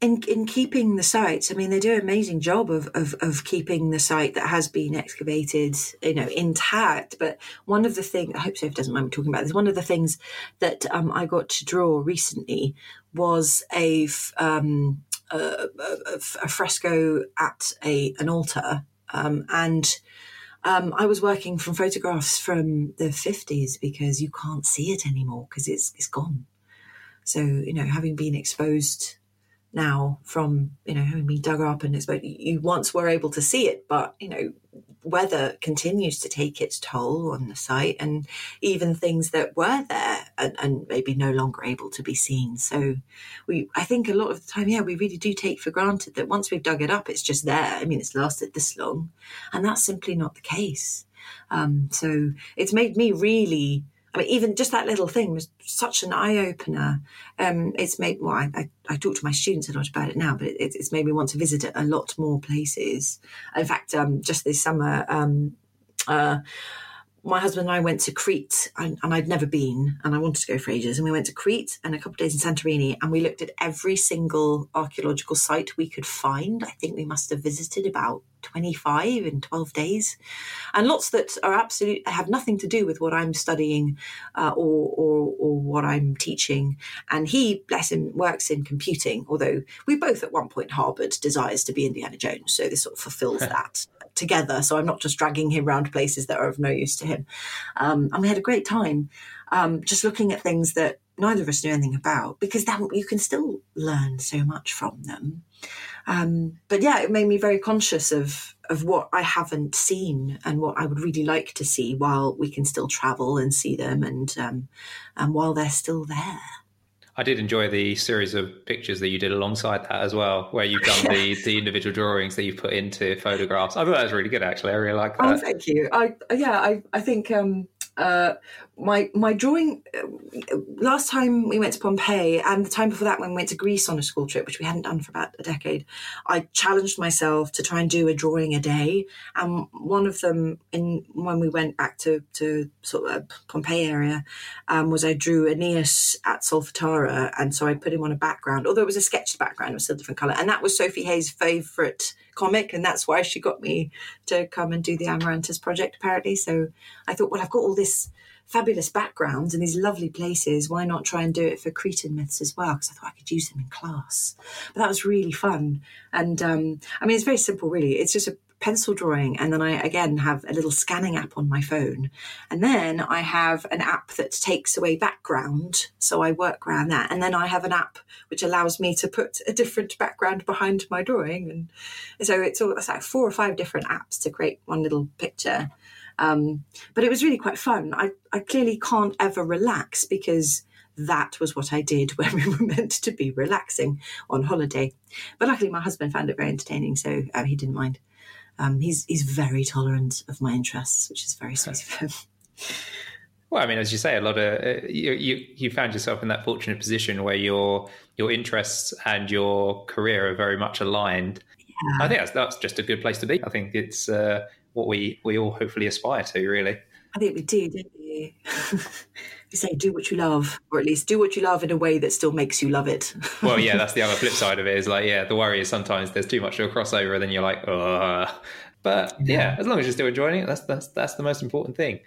Speaker 2: In in keeping the sites, I mean, they do an amazing job of, of of keeping the site that has been excavated, you know, intact. But one of the things I hope Sophie doesn't mind me talking about this. One of the things that um, I got to draw recently was a um, a, a, a fresco at a an altar, um, and um, I was working from photographs from the fifties because you can't see it anymore because it's it's gone. So you know, having been exposed now from you know having been dug up and it's exposed, you once were able to see it, but you know weather continues to take its toll on the site, and even things that were there and, and maybe no longer able to be seen. So we, I think, a lot of the time, yeah, we really do take for granted that once we've dug it up, it's just there. I mean, it's lasted this long, and that's simply not the case. Um, so it's made me really. I mean, even just that little thing was such an eye opener. Um, it's made well, I, I, I talk to my students a lot about it now, but it, it's made me want to visit a lot more places. In fact, um, just this summer, um, uh, my husband and I went to Crete, and, and I'd never been, and I wanted to go for ages. And we went to Crete and a couple of days in Santorini, and we looked at every single archaeological site we could find. I think we must have visited about 25 in 12 days, and lots that are absolute have nothing to do with what I'm studying uh, or, or or what I'm teaching. And he, bless him, works in computing. Although we both at one point harboured desires to be Indiana Jones, so this sort of fulfills <laughs> that together. So I'm not just dragging him around places that are of no use to him. Um, and we had a great time um, just looking at things that neither of us knew anything about because then you can still learn so much from them. Um, but yeah, it made me very conscious of of what I haven't seen and what I would really like to see while we can still travel and see them and um, and while they're still there.
Speaker 1: I did enjoy the series of pictures that you did alongside that as well, where you've done the, <laughs> the individual drawings that you've put into photographs. I thought that was really good, actually. I really like that.
Speaker 2: Oh, thank you. I yeah, I I think um, uh, my my drawing uh, last time we went to Pompeii and the time before that when we went to Greece on a school trip, which we hadn't done for about a decade, I challenged myself to try and do a drawing a day. And one of them, in when we went back to to sort of Pompeii area, um, was I drew Aeneas at Solfatara, and so I put him on a background. Although it was a sketched background, it was still a different color, and that was Sophie Hayes' favorite comic, and that's why she got me to come and do the Amarantus project. Apparently, so I thought, well, I've got all this fabulous backgrounds and these lovely places. Why not try and do it for Cretan myths as well? Because I thought I could use them in class. But that was really fun. And um, I mean, it's very simple, really. It's just a pencil drawing, and then I again have a little scanning app on my phone, and then I have an app that takes away background, so I work around that, and then I have an app which allows me to put a different background behind my drawing, and so it's all it's like four or five different apps to create one little picture. Um, but it was really quite fun. I, I clearly can't ever relax because that was what I did <laughs> when we were meant to be relaxing on holiday. But luckily, my husband found it very entertaining, so uh, he didn't mind. Um, he's he's very tolerant of my interests, which is very sweet of him. <laughs>
Speaker 1: Well, I mean, as you say, a lot of uh, you, you you found yourself in that fortunate position where your your interests and your career are very much aligned.
Speaker 2: Yeah.
Speaker 1: I think that's that's just a good place to be. I think it's uh, what we we all hopefully aspire to, really.
Speaker 2: I think we do, don't we? <laughs> we say do what you love, or at least do what you love in a way that still makes you love it. <laughs>
Speaker 1: Well, yeah, that's the other flip side of it. Is like, yeah, the worry is sometimes there's too much of a crossover, and then you're like, oh. But yeah, as long as you're still enjoying it, that's that's that's the most important thing.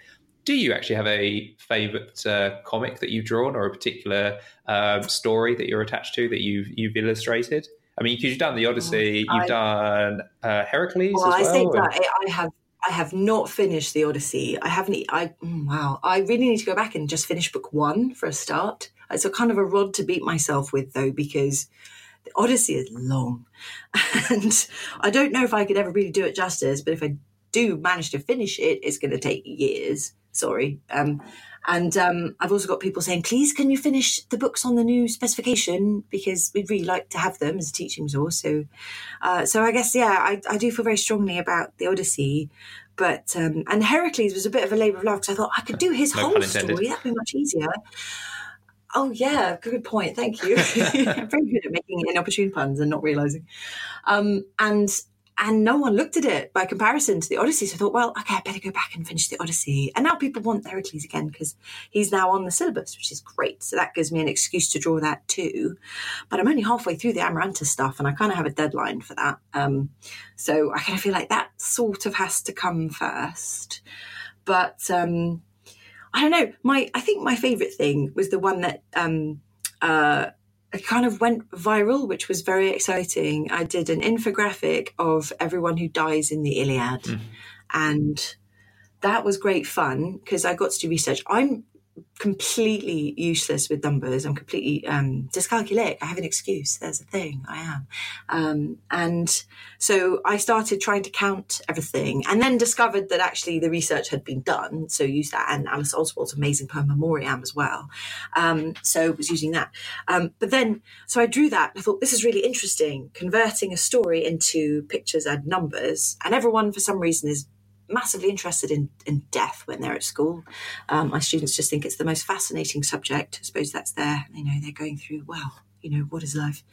Speaker 1: Do you actually have a favorite uh, comic that you've drawn, or a particular uh, story that you're attached to that you've you've illustrated? I mean, because you've done the Odyssey, you've I, done uh, Heracles well, as well. I think
Speaker 2: that I have I have not finished the Odyssey. I haven't. I mm, wow. I really need to go back and just finish book one for a start. It's a kind of a rod to beat myself with, though, because the Odyssey is long, <laughs> and I don't know if I could ever really do it justice. But if I do manage to finish it, it's going to take years. Sorry. Um, and um, I've also got people saying, please, can you finish the books on the new specification? Because we'd really like to have them as a teaching resource. So, uh, so I guess, yeah, I, I, do feel very strongly about the Odyssey. But, um, and Heracles was a bit of a labour of love because I thought I could do his no whole story. That'd be much easier. Oh, yeah, good point. Thank you. I'm <laughs> very good at making inopportune puns and not realising. Um, and and no one looked at it by comparison to the Odyssey. So I thought, well, okay, I better go back and finish the Odyssey. And now people want Heracles again because he's now on the syllabus, which is great. So that gives me an excuse to draw that too. But I'm only halfway through the Amaranth stuff and I kind of have a deadline for that. Um, so I kind of feel like that sort of has to come first. But um, I don't know. My I think my favourite thing was the one that um, uh, it kind of went viral, which was very exciting. I did an infographic of everyone who dies in the Iliad, mm. and that was great fun because I got to do research. I'm completely useless with numbers. I'm completely um, dyscalculic. I have an excuse. There's a thing. I am. Um, and so I started trying to count everything and then discovered that actually the research had been done. So used that and Alice Oswald's amazing poem Memorial as well. Um, so was using that. Um, but then, so I drew that. I thought this is really interesting, converting a story into pictures and numbers. And everyone, for some reason, is massively interested in, in death when they're at school. Um, my students just think it's the most fascinating subject. I suppose that's their, you know, they're going through, well, you know, what is life?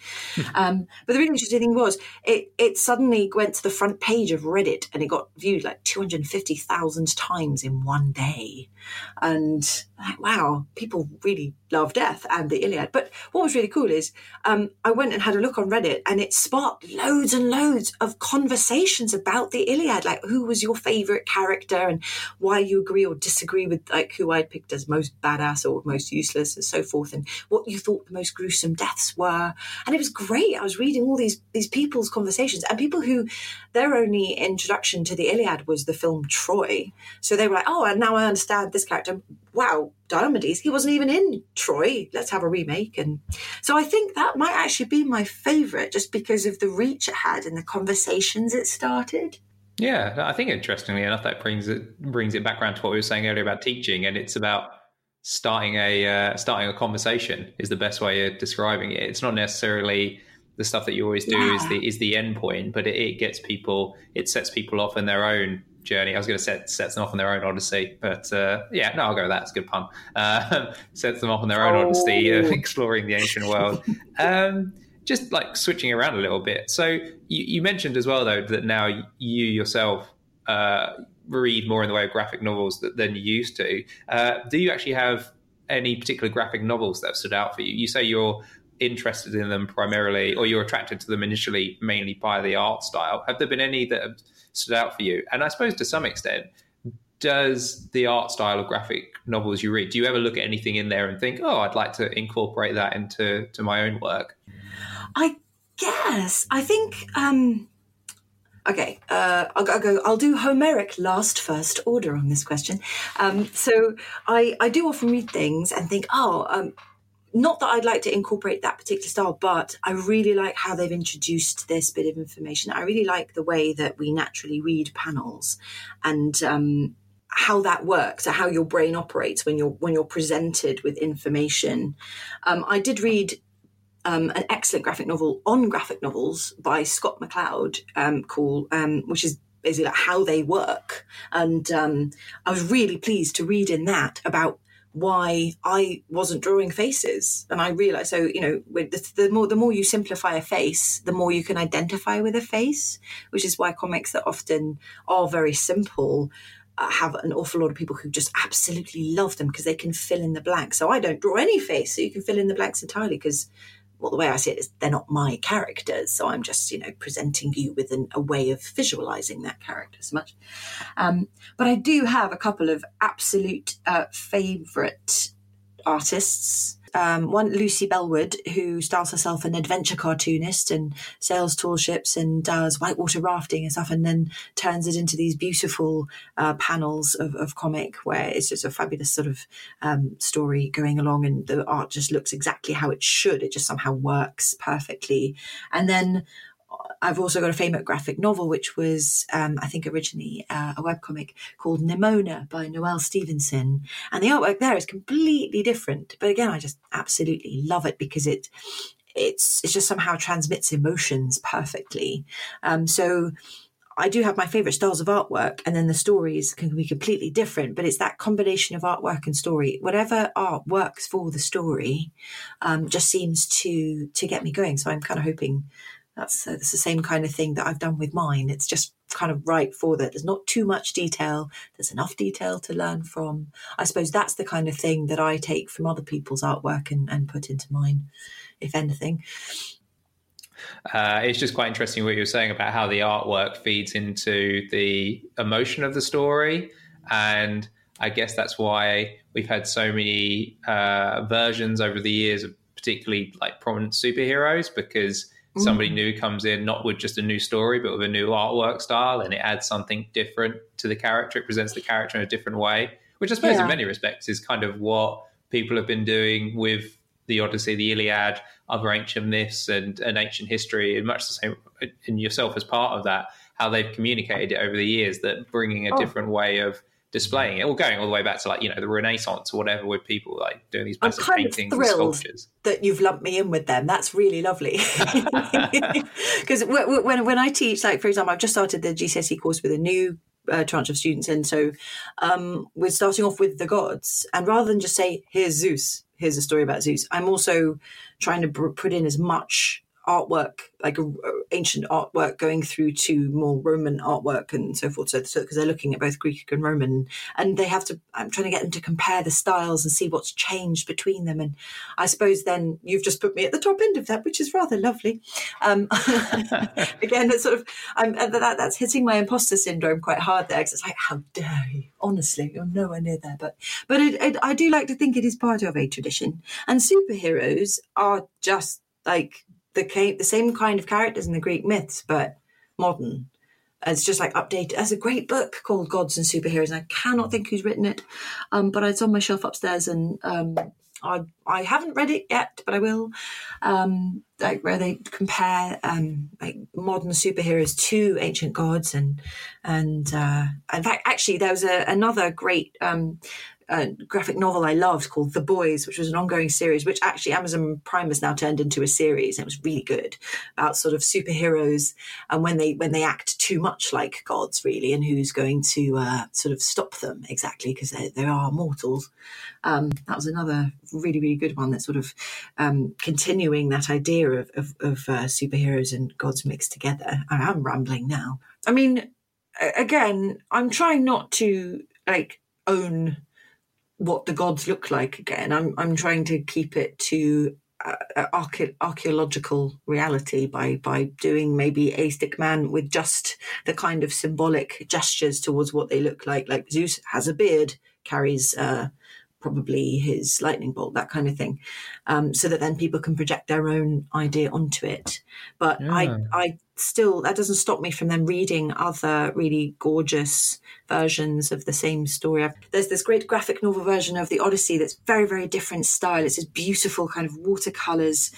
Speaker 2: um, but the really interesting thing was it, it suddenly went to the front page of Reddit and it got viewed like 250,000 times in one day. And like, wow, people really love death and the Iliad. But what was really cool is um, I went and had a look on Reddit and it sparked loads and loads of conversations about the Iliad, like who was your favorite character and why you agree or disagree with like who I'd picked as most badass or most useless and so forth, and what you thought the most gruesome deaths were. And it was great. I was reading all these these people's conversations and people who their only introduction to the Iliad was the film Troy. So they were like, oh, and now I understand this character wow, Diomedes, he wasn't even in Troy. Let's have a remake. And so I think that might actually be my favourite just because of the reach it had and the conversations it started.
Speaker 1: Yeah, I think interestingly enough, that brings it brings it back around to what we were saying earlier about teaching, and it's about starting a uh, starting a conversation is the best way of describing it. It's not necessarily the stuff that you always do yeah. is the is the end point, but it, it gets people, it sets people off in their own journey. I was going to set sets them off on their own odyssey, but uh, yeah, no, I'll go with that. It's a good pun. Uh, <laughs> sets them off on their own oh. odyssey, uh, <laughs> exploring the ancient world. Um, just like switching around a little bit. So you, you, mentioned as well, though, that now you yourself uh, read more in the way of graphic novels than you used to. Uh, do you actually have any particular graphic novels that have stood out for you? You say you're interested in them primarily, or you're attracted to them initially mainly by the art style. Have there been any that have stood out for you? And I suppose to some extent, does the art style of graphic novels you read, do you ever look at anything in there and think, oh, I'd like to incorporate that into to my own work?
Speaker 2: I guess. I think. Um, okay, uh, I'll, I'll, go. I'll do Homeric last first order on this question. Um, so I I do often read things and think, oh. Um, not that I'd like to incorporate that particular style, but I really like how they've introduced this bit of information. I really like the way that we naturally read panels and um, how that works, or how your brain operates when you're when you're presented with information. Um, I did read um, an excellent graphic novel on graphic novels by Scott McCloud um, called, um, which is basically like how they work. And um, I was really pleased to read in that about why I wasn't drawing faces. And I realized, so, you know, the, the, more, the more you simplify a face, the more you can identify with a face, which is why comics that often are very simple uh, have an awful lot of people who just absolutely love them because they can fill in the blanks. So I don't draw any face, so you can fill in the blanks entirely because well, the way I see it is they're not my characters. So I'm just, you know, presenting you with an, a way of visualizing that character so much. Um, but I do have a couple of absolute uh, favorite artists um, one Lucy Bellwood, who styles herself an adventure cartoonist and sails tall ships and does whitewater rafting and stuff, and then turns it into these beautiful uh, panels of, of, comic where it's just a fabulous sort of um, story going along, and the art just looks exactly how it should. It just somehow works perfectly. And then I've also got a famous graphic novel, which was, um, I think, originally uh, a webcomic called Nimona by Noelle Stevenson. And the artwork there is completely different. But again, I just absolutely love it because it it's it just somehow transmits emotions perfectly. Um, so I do have my favorite styles of artwork, and then the stories can be completely different. But it's that combination of artwork and story. Whatever art works for the story, um, just seems to to get me going. So I'm kind of hoping that's, uh, that's the same kind of thing that I've done with mine. It's just kind of right for that. There's not too much detail. There's enough detail to learn from. I suppose that's the kind of thing that I take from other people's artwork and, and put into mine, if anything.
Speaker 1: Uh, it's just quite interesting what you were saying about how the artwork feeds into the emotion of the story. And I guess that's why we've had so many uh, versions over the years of particularly like prominent superheroes because somebody mm. new comes in, not with just a new story, but with a new artwork style, and it adds something different to the character. It presents the character in a different way, which I suppose, yeah. in many respects, is kind of what people have been doing with the Odyssey, the Iliad, other ancient myths, and, and ancient history, and much the same in yourself as part of that. How they've communicated it over the years, that bringing a oh. different way of displaying it, or going all the way back to like you know the Renaissance or whatever, with people like doing these massive paintings and sculptures.
Speaker 2: That you've lumped me in with them. That's really lovely. <laughs> <laughs> Because when when I teach, like for example, I've just started the GCSE course with a new uh, tranche of students, and so um, we're starting off with the gods, and rather than just say here's Zeus, here's a story about Zeus, I'm also trying to put in as much artwork, like a ancient artwork, going through to more Roman artwork and so forth. So, because so, they're looking at both Greek and Roman, and they have to. I'm trying to get them to compare the styles and see what's changed between them. And I suppose then you've just put me at the top end of that, which is rather lovely. Um, <laughs> again, it's sort of uh, that, that's hitting my imposter syndrome quite hard there because it's like, how dare you? Honestly, you're nowhere near there. But but it, it, I do like to think it is part of a tradition, and superheroes are just like the the same kind of characters in the Greek myths, but modern. It's just like updated. There's a great book called Gods and Superheroes, and I cannot think who's written it, um, but it's on my shelf upstairs, and um, I I haven't read it yet, but I will. Um, like where they compare um, like modern superheroes to ancient gods, and and uh, in fact, actually, there was a, another great um, a graphic novel I loved called The Boys, which was an ongoing series, which actually Amazon Prime has now turned into a series. It was really good about sort of superheroes and when they when they act too much like gods, really, and who's going to uh, sort of stop them exactly because they, they are mortals. Um, that was another really really good one that sort of um, continuing that idea of, of, of uh, superheroes and gods mixed together. I am rambling now. I mean, again, I'm trying not to like own what the gods look like again. I'm I'm trying to keep it to uh, archaeological reality by by doing maybe a stick man with just the kind of symbolic gestures towards what they look like. Like Zeus has a beard, carries uh, probably his lightning bolt, that kind of thing, um, so that then people can project their own idea onto it. But yeah. I, I still that doesn't stop me from then reading other really gorgeous versions of the same story. There's this great graphic novel version of the Odyssey that's very, very different style. It's this beautiful kind of watercolors.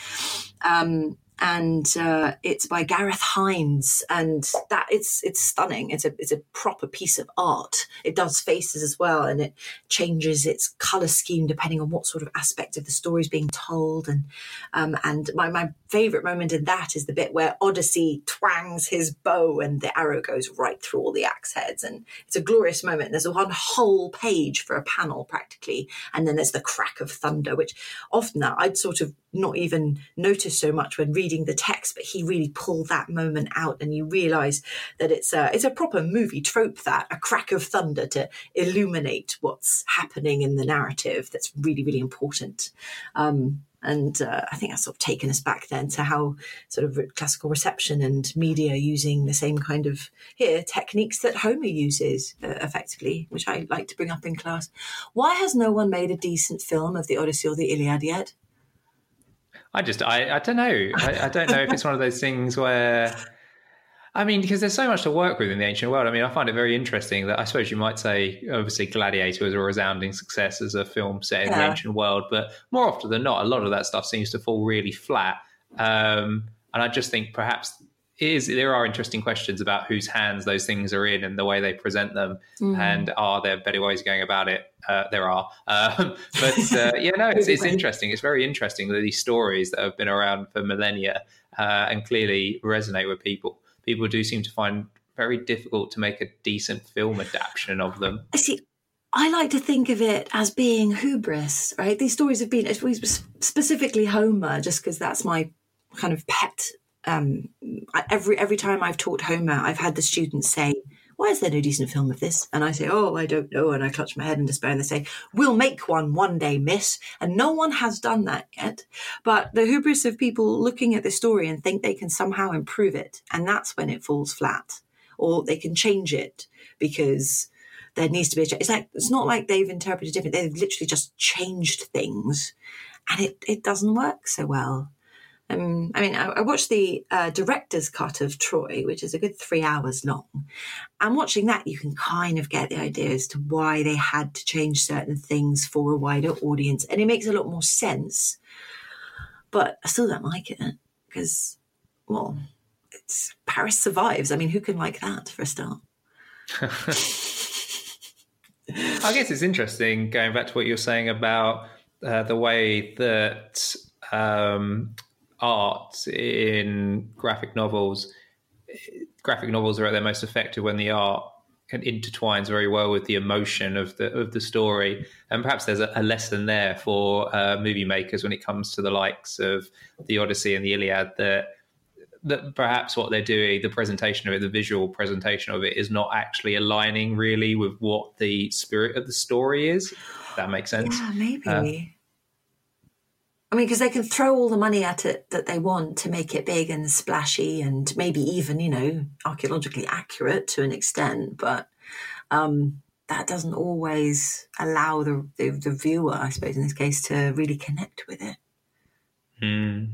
Speaker 2: Um, and uh, it's by Gareth Hinds, and that it's it's stunning. It's a it's a proper piece of art. It does faces as well, and it changes its color scheme depending on what sort of aspect of the story is being told. And um, and my my favorite moment in that is the bit where Odysseus twangs his bow, and the arrow goes right through all the axe heads, and it's a glorious moment. There's one whole page for a panel practically, and then there's the crack of thunder, which often I'd sort of not even notice so much when reading reading the text, but he really pulled that moment out, and you realise that it's a it's a proper movie trope that a crack of thunder to illuminate what's happening in the narrative. That's really really important. Um, and uh, I think that's sort of taken us back then to how sort of classical reception and media using the same kind of here techniques that Homer uses uh, effectively, which I like to bring up in class. Why has no one made a decent film of the Odyssey or the Iliad yet?
Speaker 1: I just, I, I don't know. I, I don't know if it's one of those things where I mean, because there's so much to work with in the ancient world. I mean, I find it very interesting that I suppose you might say, obviously, Gladiator was a resounding success as a film set in yeah. the ancient world, but more often than not, a lot of that stuff seems to fall really flat. Um, and I just think perhaps is there are interesting questions about whose hands those things are in and the way they present them, mm. and are there better ways of going about it? Uh, there are, um, <laughs> but uh, yeah, no, it's, it's interesting. It's very interesting that these stories that have been around for millennia uh, and clearly resonate with people people do seem to find very difficult to make a decent film adaptation of them.
Speaker 2: I see. I like to think of it as being hubris, right? These stories have been specifically Homer, just because that's my kind of pet. Um, every every time I've taught Homer, I've had the students say, why is there no decent film of this? And I say, oh, I don't know. And I clutch my head in despair and they say, we'll make one one day, miss. And no one has done that yet. But the hubris of people looking at the story and think they can somehow improve it. And that's when it falls flat or they can change it because there needs to be a change. It's like, it's not like they've interpreted different. They've literally just changed things and it, it doesn't work so well. Um, I mean, I, I watched the uh, director's cut of Troy, which is a good three hours long. And watching that, you can kind of get the idea as to why they had to change certain things for a wider audience. And it makes a lot more sense. But I still don't like it because, well, it's Paris survives. I mean, who can like that for a start? <laughs>
Speaker 1: I guess it's interesting going back to what you're saying about uh, the way that um, art in graphic novels, graphic novels are at their most effective when the art can intertwines very well with the emotion of the of the story, and perhaps there's a, a lesson there for uh, movie makers when it comes to the likes of the Odyssey and the Iliad that that perhaps what they're doing, the presentation of it, the visual presentation of it, is not actually aligning really with what the spirit of the story is. that makes sense.
Speaker 2: Yeah, maybe. Uh, I mean, because they can throw all the money at it that they want to make it big and splashy and maybe even, you know, archaeologically accurate to an extent, but um, that doesn't always allow the, the, the viewer, I suppose, in this case, to really connect with it.
Speaker 1: Mm.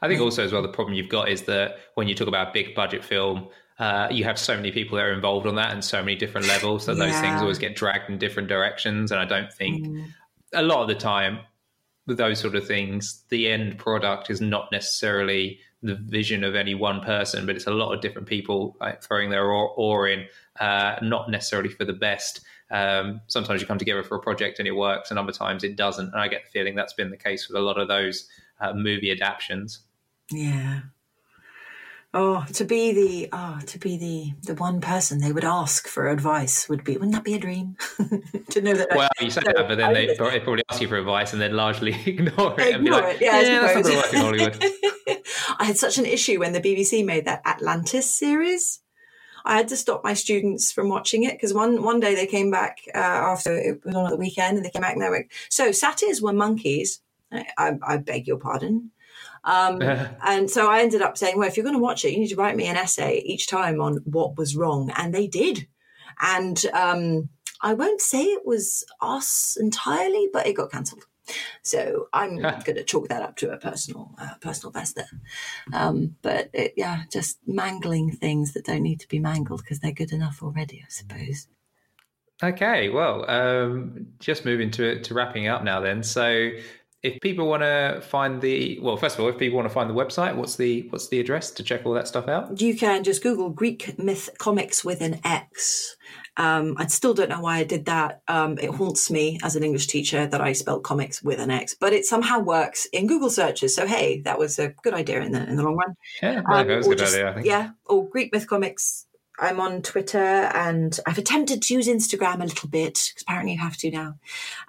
Speaker 1: I think also as well the problem you've got is that when you talk about a big budget film, uh, you have so many people that are involved on that and so many different levels, that yeah. those things always get dragged in different directions. And I don't think mm. a lot of the time those sort of things, the end product is not necessarily the vision of any one person, but it's a lot of different people like, throwing their oar, in, uh, not necessarily for the best. Um, sometimes you come together for a project and it works, and other times it doesn't. And I get the feeling that's been the case with a lot of those uh, movie adaptations.
Speaker 2: Yeah, Oh, to be the oh, to be the the one person they would ask for advice would be wouldn't that be a dream? <laughs> to know that.
Speaker 1: Well, you say that, but then they they probably ask you for advice and then largely <laughs> ignore it.
Speaker 2: Ignore like, it, yeah. yeah that's not going to work in Hollywood. <laughs> I had such an issue when the BBC made that Atlantis series. I had to stop my students from watching it because one one day they came back uh, after it was on at the weekend and they came back and they were like, so satyrs were monkeys. I, I beg your pardon. Um, <laughs> and so I ended up saying, well, if you're going to watch it, you need to write me an essay each time on what was wrong. And they did. And um, I won't say it was us entirely, but it got cancelled. So I'm going to chalk that up to a personal, uh, personal best there. Um, but it, yeah, just mangling things that don't need to be mangled because they're good enough already, I suppose.
Speaker 1: Okay, well, um, just moving to to wrapping up now. Then, so if people want to find the well first of all if people want to find the website what's the what's the address to check all that stuff out?
Speaker 2: You can just google greek myth comics with an x. Um, i still don't know why i did that. Um, it haunts me as an english teacher that i spelled comics with an x but it somehow works in google searches. So hey that was a good idea in the in the long run.
Speaker 1: Yeah um, that was a good
Speaker 2: just,
Speaker 1: idea i think.
Speaker 2: yeah or greek myth comics I'm on Twitter and I've attempted to use Instagram a little bit because apparently you have to now,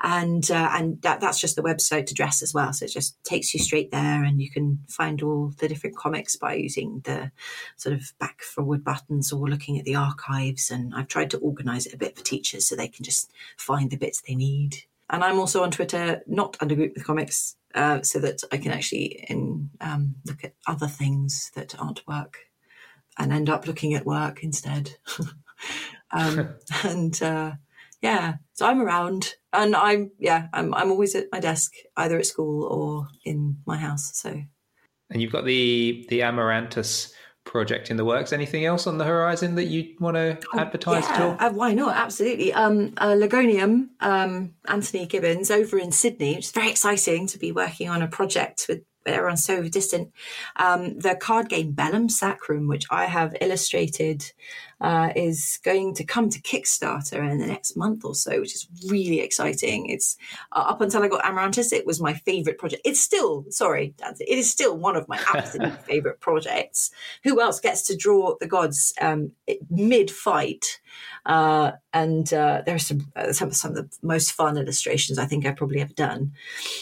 Speaker 2: and uh, and that, that's just the website address as well. So it just takes you straight there, and you can find all the different comics by using the sort of back forward buttons or looking at the archives. And I've tried to organise it a bit for teachers so they can just find the bits they need. And I'm also on Twitter, not under Greek Myth Comics, uh, so that I can actually in, um, look at other things that aren't work and end up looking at work instead. <laughs> um, <laughs> and uh, yeah, so I'm around, and I'm yeah, I'm I'm always at my desk, either at school or in my house. So,
Speaker 1: and you've got the the Amarantus project in the works. Anything else on the horizon that you want to oh, advertise
Speaker 2: yeah, uh, why not? Absolutely. Um, uh, Lagonium, um, Anthony Gibbons over in Sydney. It's very exciting to be working on a project with everyone's so distant. Um, the card game Bellum Sacrum, which I have illustrated, uh, is going to come to Kickstarter in the next month or so, which is really exciting. It's uh, up until I got Amarantus, it was my favorite project. It's still, sorry, it is still one of my <laughs> absolute favorite projects. Who else gets to draw the gods um, mid fight? Uh, and uh, there are some, uh, some, some of the most fun illustrations I think I've probably ever done.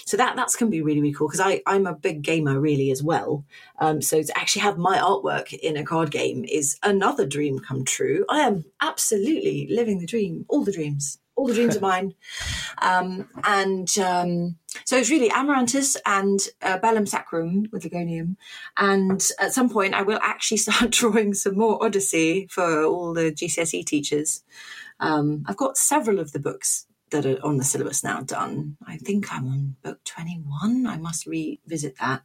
Speaker 2: So that that's going to be really really cool because I I'm a big gamer really as well. Um, so to actually have my artwork in a card game is another dream come true. I am absolutely living the dream, all the dreams all the dreams are mine. Um, and um, so it's really Amarantus and uh, Bellum Sacrum with Lagonium. And at some point, I will actually <laughs> start drawing some more Odyssey for all the GCSE teachers. Um, I've got several of the books that are on the syllabus now done. I think I'm on book 21. I must revisit that.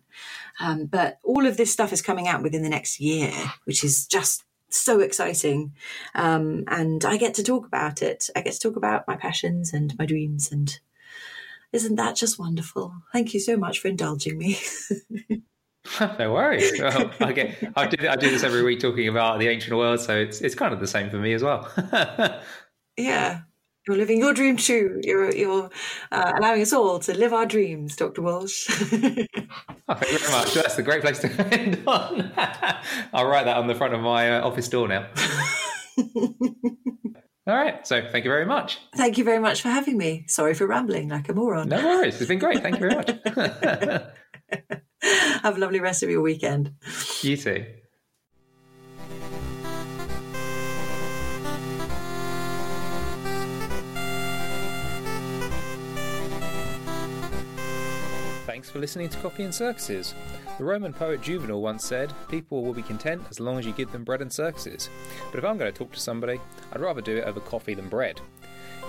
Speaker 2: Um, but all of this stuff is coming out within the next year, which is just so exciting. Um, and I get to talk about it. I get to talk about my passions and my dreams. And isn't that just wonderful? Thank you so much for indulging me. <laughs> <laughs>
Speaker 1: no worries. Well, I get I do I do this every week talking about the ancient world, so it's it's kind of the same for me as well. <laughs>
Speaker 2: yeah, you're living your dream too. You're you're uh, allowing us all to live our dreams, Dr. Walsh. <laughs> oh,
Speaker 1: thank you very much. That's a great place to <laughs> end on. <laughs> I'll write that on the front of my uh, office door now. all right. So thank you very much.
Speaker 2: Thank you very much for having me. Sorry for rambling like a moron.
Speaker 1: No worries. It's been great. Thank you very much.
Speaker 2: Have a lovely rest of your weekend.
Speaker 1: You too. For listening to Coffee and Circuses. The Roman poet Juvenal once said, People will be content as long as you give them bread and circuses. But if I'm going to talk to somebody, I'd rather do it over coffee than bread.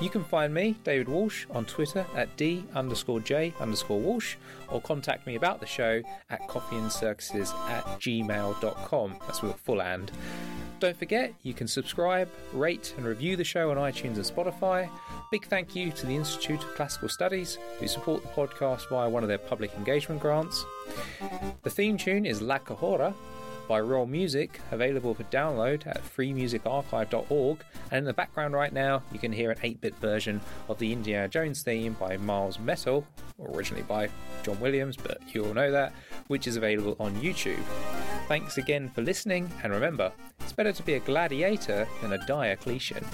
Speaker 1: You can find me, David Walsh, on Twitter at D underscore J underscore Walsh, or contact me about the show at coffeeandcircuses at gmail.com. That's with a full and. Don't forget, you can subscribe, rate, and review the show on iTunes and Spotify. Big thank you to the Institute of Classical Studies, who support the podcast via one of their public engagement grants. The theme tune is La Cajora by Royal Music, available for download at freemusicarchive.org. And in the background right now, you can hear an 8 bit version of the Indiana Jones theme by Miles Metal, originally by John Williams, but you all know that, which is available on YouTube. Thanks again for listening, and remember, it's better to be a gladiator than a Diocletian.